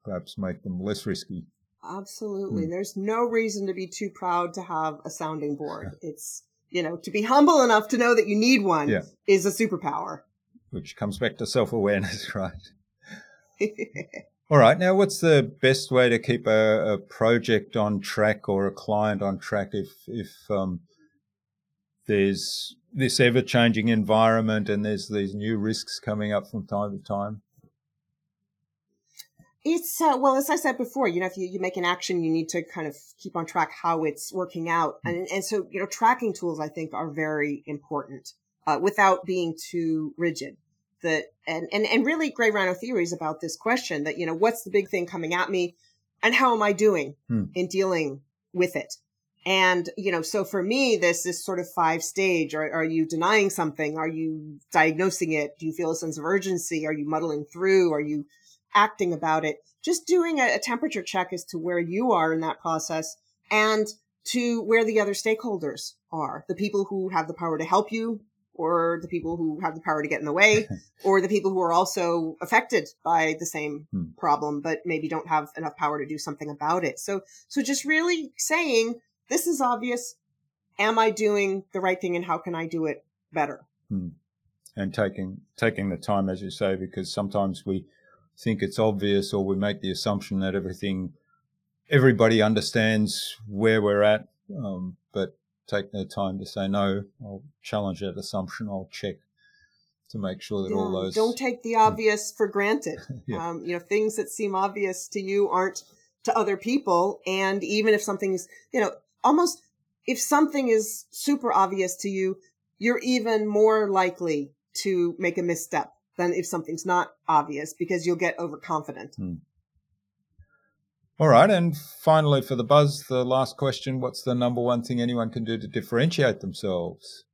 Speaker 3: perhaps make them less risky.
Speaker 2: Absolutely. Hmm. There's no reason to be too proud to have a sounding board. [laughs] it's, you know, to be humble enough to know that you need one yeah. is a superpower.
Speaker 3: Which comes back to self awareness, [laughs] right? [laughs] All right. Now, what's the best way to keep a, a project on track or a client on track if if um, there's this ever changing environment and there's these new risks coming up from time to time?
Speaker 2: It's uh, well, as I said before, you know, if you, you make an action, you need to kind of keep on track how it's working out, hmm. and and so you know, tracking tools I think are very important uh, without being too rigid that and and and really gray rhino theories about this question that you know what's the big thing coming at me and how am i doing hmm. in dealing with it? And you know so for me this is sort of five stage. Are, are you denying something? Are you diagnosing it? Do you feel a sense of urgency? Are you muddling through? Are you acting about it? Just doing a, a temperature check as to where you are in that process and to where the other stakeholders are the people who have the power to help you or the people who have the power to get in the way, [laughs] or the people who are also affected by the same hmm. problem, but maybe don't have enough power to do something about it. So, so just really saying, this is obvious. Am I doing the right thing and how can I do it better?
Speaker 3: Hmm. And taking, taking the time, as you say, because sometimes we think it's obvious or we make the assumption that everything, everybody understands where we're at. Um, but take their time to say no. I'll challenge that assumption. I'll check to make sure that yeah, all those
Speaker 2: don't take the obvious for granted. [laughs] yeah. um, you know, things that seem obvious to you aren't to other people. And even if something's, you know, almost if something is super obvious to you, you're even more likely to make a misstep than if something's not obvious because you'll get overconfident.
Speaker 3: Hmm. All right. And finally, for the buzz, the last question What's the number one thing anyone can do to differentiate themselves?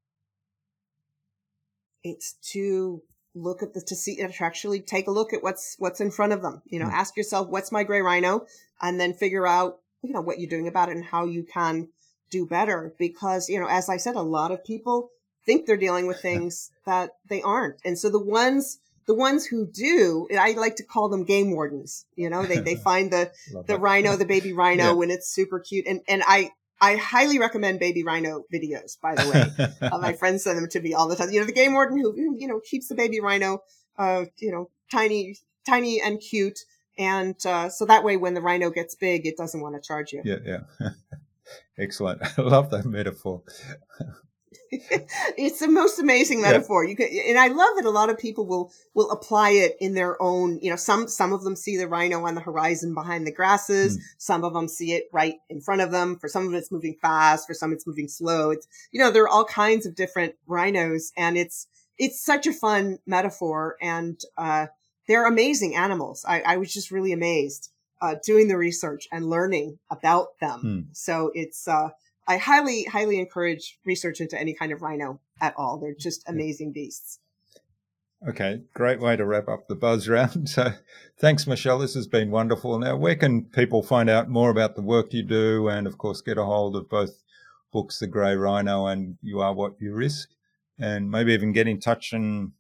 Speaker 2: It's to look at the to see to actually take a look at what's what's in front of them you know mm. ask yourself what's my gray rhino and then figure out you know what you're doing about it and how you can do better because you know as i said a lot of people think they're dealing with [laughs] things that they aren't and so the ones the ones who do i like to call them game wardens you know they, they [laughs] find the the rhino the baby rhino yeah. when it's super cute and and i I highly recommend baby rhino videos, by the way. [laughs] uh, my friends send them to me all the time. You know, the game warden who, who you know, keeps the baby rhino, uh, you know, tiny, tiny and cute. And, uh, so that way when the rhino gets big, it doesn't want to charge you.
Speaker 3: Yeah. Yeah. [laughs] Excellent. I love that metaphor.
Speaker 2: It's the most amazing metaphor. Yeah. You can, and I love that a lot of people will will apply it in their own. You know, some some of them see the rhino on the horizon behind the grasses. Mm. Some of them see it right in front of them. For some of it's moving fast. For some it's moving slow. It's you know there are all kinds of different rhinos, and it's it's such a fun metaphor, and uh, they're amazing animals. I, I was just really amazed uh, doing the research and learning about them. Mm. So it's uh, I highly, highly encourage research into any kind of rhino at all. They're just amazing beasts.
Speaker 3: Okay, great way to wrap up the buzz round. [laughs] So thanks, Michele. This has been wonderful. Now, where can people find out more about the work you do and, of course, get a hold of both books, The Grey Rhino and You Are What You Risk, and maybe even get in touch and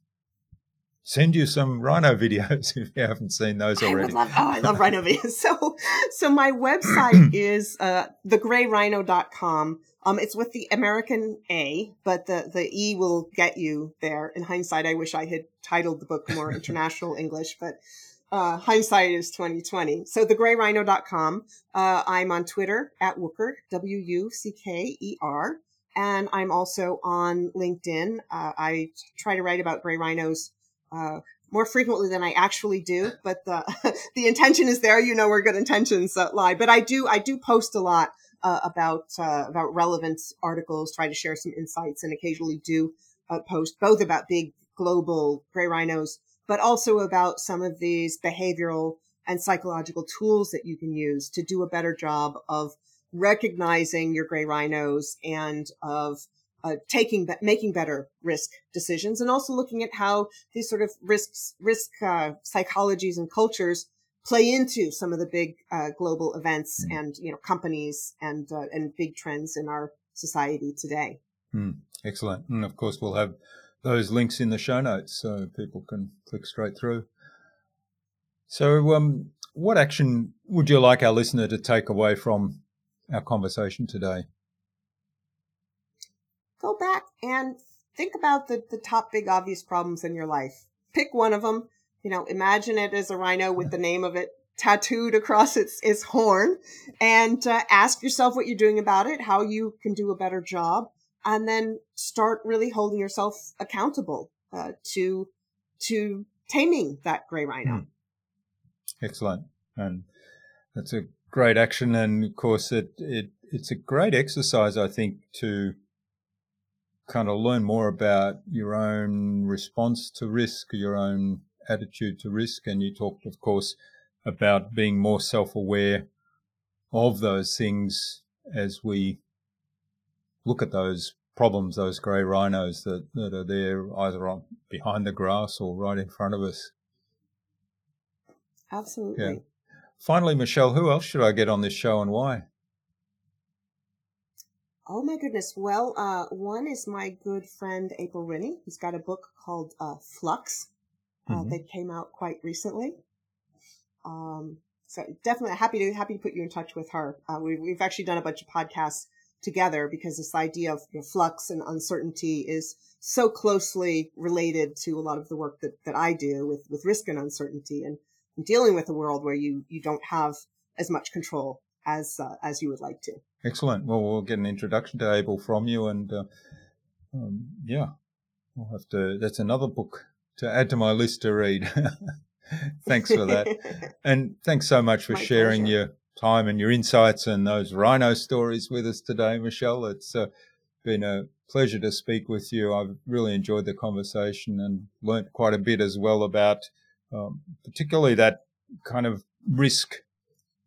Speaker 3: send you some rhino videos [laughs] if you haven't seen those already.
Speaker 2: I love, oh, I love rhino [laughs] videos. So, so my website [clears throat] is uh, thegrayrhino.com. Um, it's with the American A, but the, the E will get you there. In hindsight, I wish I had titled the book more [laughs] international English, but uh, hindsight is 2020. So thegrayrhino.com. Uh, I'm on Twitter at Wucker, W-U-C-K-E-R. And I'm also on LinkedIn. Uh, I try to write about gray rhinos uh, more frequently than I actually do, but the [laughs] the intention is there. You know where good intentions uh, lie. But I do I do post a lot uh, about uh, about relevant articles, try to share some insights, and occasionally do uh, post both about big global gray rhinos, but also about some of these behavioral and psychological tools that you can use to do a better job of recognizing your gray rhinos and of uh, taking making better risk decisions and also looking at how these sort of risks risk uh, psychologies and cultures play into some of the big uh, global events mm. and you know companies and uh, and big trends in our society today.
Speaker 3: Mm. Excellent, and of course we'll have those links in the show notes so people can click straight through. So, um, what action would you like our listener to take away from our conversation today?
Speaker 2: Go back and think about the, the top big obvious problems in your life. Pick one of them. You know, imagine it as a rhino with the name of it tattooed across its, its horn and uh, ask yourself what you're doing about it, how you can do a better job, and then start really holding yourself accountable uh, to to taming that gray rhino. Mm.
Speaker 3: Excellent, and that's a great action, and of course, it it it's a great exercise, I think, to kind of learn more about your own response to risk, your own attitude to risk. And you talked, of course, about being more self aware of those things as we look at those problems, those grey rhinos that, that are there either on, behind the grass or right in front of us.
Speaker 2: Absolutely. Yeah.
Speaker 3: Finally, Michele, who else should I get on this show and why?
Speaker 2: Oh my goodness. Well, uh, one is my good friend April Rinne. He's got a book called uh, Flux uh, mm-hmm. that came out quite recently. Um, so definitely happy to happy to put you in touch with her. Uh, we, we've actually done a bunch of podcasts together because this idea of you know, flux and uncertainty is so closely related to a lot of the work that, that I do with, with risk and uncertainty and, and dealing with a world where you, you don't have as much control as, uh, as you would like to.
Speaker 3: Excellent. Well, we'll get an introduction to April from you, and uh, um, yeah, I'll have to. That's another book to add to my list to read. [laughs] thanks for that, [laughs] and thanks so much for my sharing pleasure. your time and your insights and those rhino stories with us today, Michele. It's uh, been a pleasure to speak with you. I've really enjoyed the conversation and learnt quite a bit as well about um, particularly that kind of risk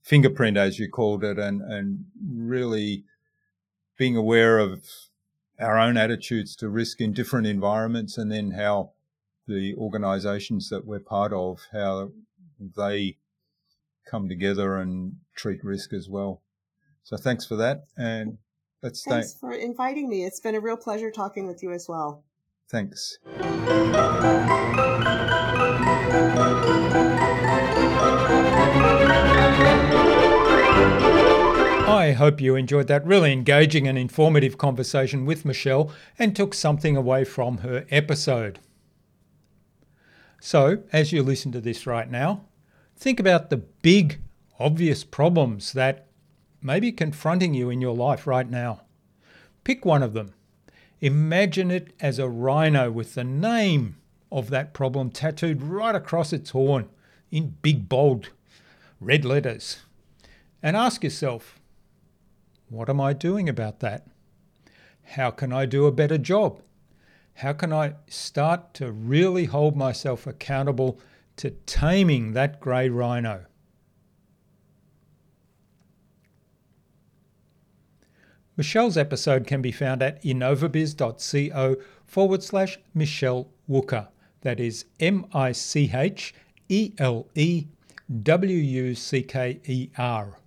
Speaker 3: fingerprint, as you called it, and, and really being aware of our own attitudes to risk in different environments and then how the organizations that we're part of, how they come together and treat risk as well. So thanks for that. And let's stay.
Speaker 2: Thanks for inviting me. It's been a real pleasure talking with you as well.
Speaker 3: Thanks.
Speaker 1: I hope you enjoyed that really engaging and informative conversation with Michele and took something away from her episode. So, as you listen to this right now, think about the big, obvious problems that may be confronting you in your life right now. Pick one of them. Imagine it as a rhino with the name of that problem tattooed right across its horn in big, bold red letters. And ask yourself, what am I doing about that? How can I do a better job? How can I start to really hold myself accountable to taming that grey rhino? Michele's episode can be found at innovabiz.co forward slash Michele Wucker. That is M I C H E L E W U C K E R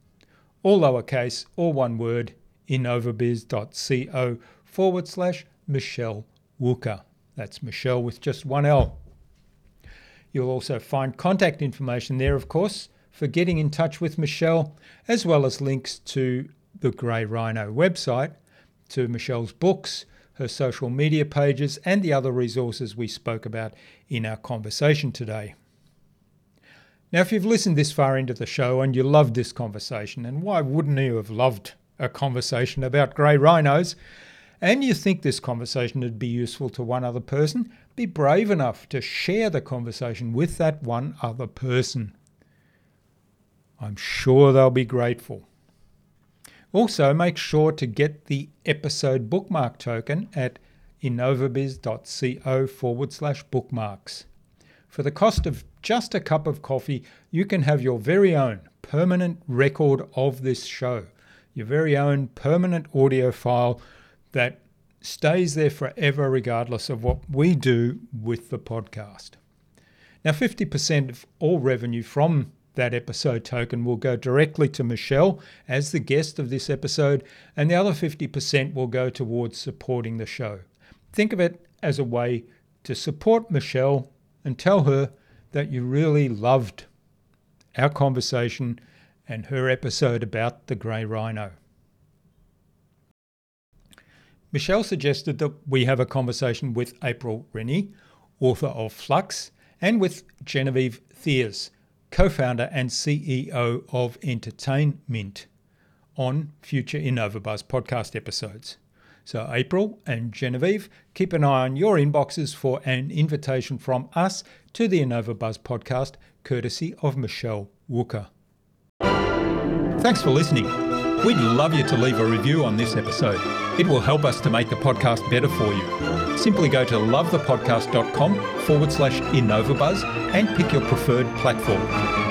Speaker 1: all lowercase, all one word, innovabiz.co forward slash Michele Wucker. That's Michele with just one L. You'll also find contact information there, of course, for getting in touch with Michele, as well as links to the Grey Rhino website, to Michele's books, her social media pages, and the other resources we spoke about in our conversation today. Now, if you've listened this far into the show and you loved this conversation, and why wouldn't you have loved a conversation about grey rhinos? And you think this conversation would be useful to one other person, be brave enough to share the conversation with that one other person. I'm sure they'll be grateful. Also, make sure to get the episode bookmark token at innovabiz.co forward slash bookmarks. For the cost of just a cup of coffee, you can have your very own permanent record of this show, your very own permanent audio file that stays there forever, regardless of what we do with the podcast. Now, 50% of all revenue from that episode token will go directly to Michele as the guest of this episode, and the other 50% will go towards supporting the show. Think of it as a way to support Michele and tell her that you really loved our conversation and her episode about the grey rhino. Michele suggested that we have a conversation with April Rinne, author of Flux, and with Genevieve Thiers, co founder and CEO of Entertainment, on future InnovaBuzz podcast episodes. So, April and Genevieve, keep an eye on your inboxes for an invitation from us to the InnovaBuzz podcast, courtesy of Michele Wucker. Thanks for listening. We'd love you to leave a review on this episode. It will help us to make the podcast better for you. Simply go to lovethepodcast.com forward slash InnovaBuzz and pick your preferred platform.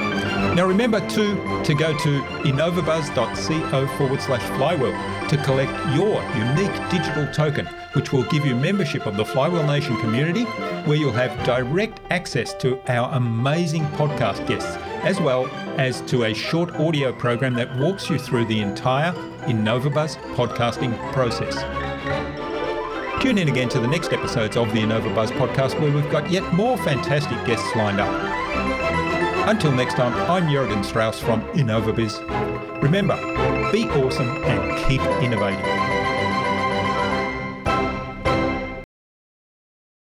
Speaker 1: Now remember too to go to innovabuzz.co forward slash flywheel to collect your unique digital token, which will give you membership of the Flywheel Nation community, where you'll have direct access to our amazing podcast guests, as well as to a short audio program that walks you through the entire InnovaBuzz podcasting process. Tune in again to the next episodes of the InnovaBuzz podcast, where we've got yet more fantastic guests lined up. Until next time, I'm Jurgen Strauss from InnovaBiz. Remember, be awesome and keep innovating.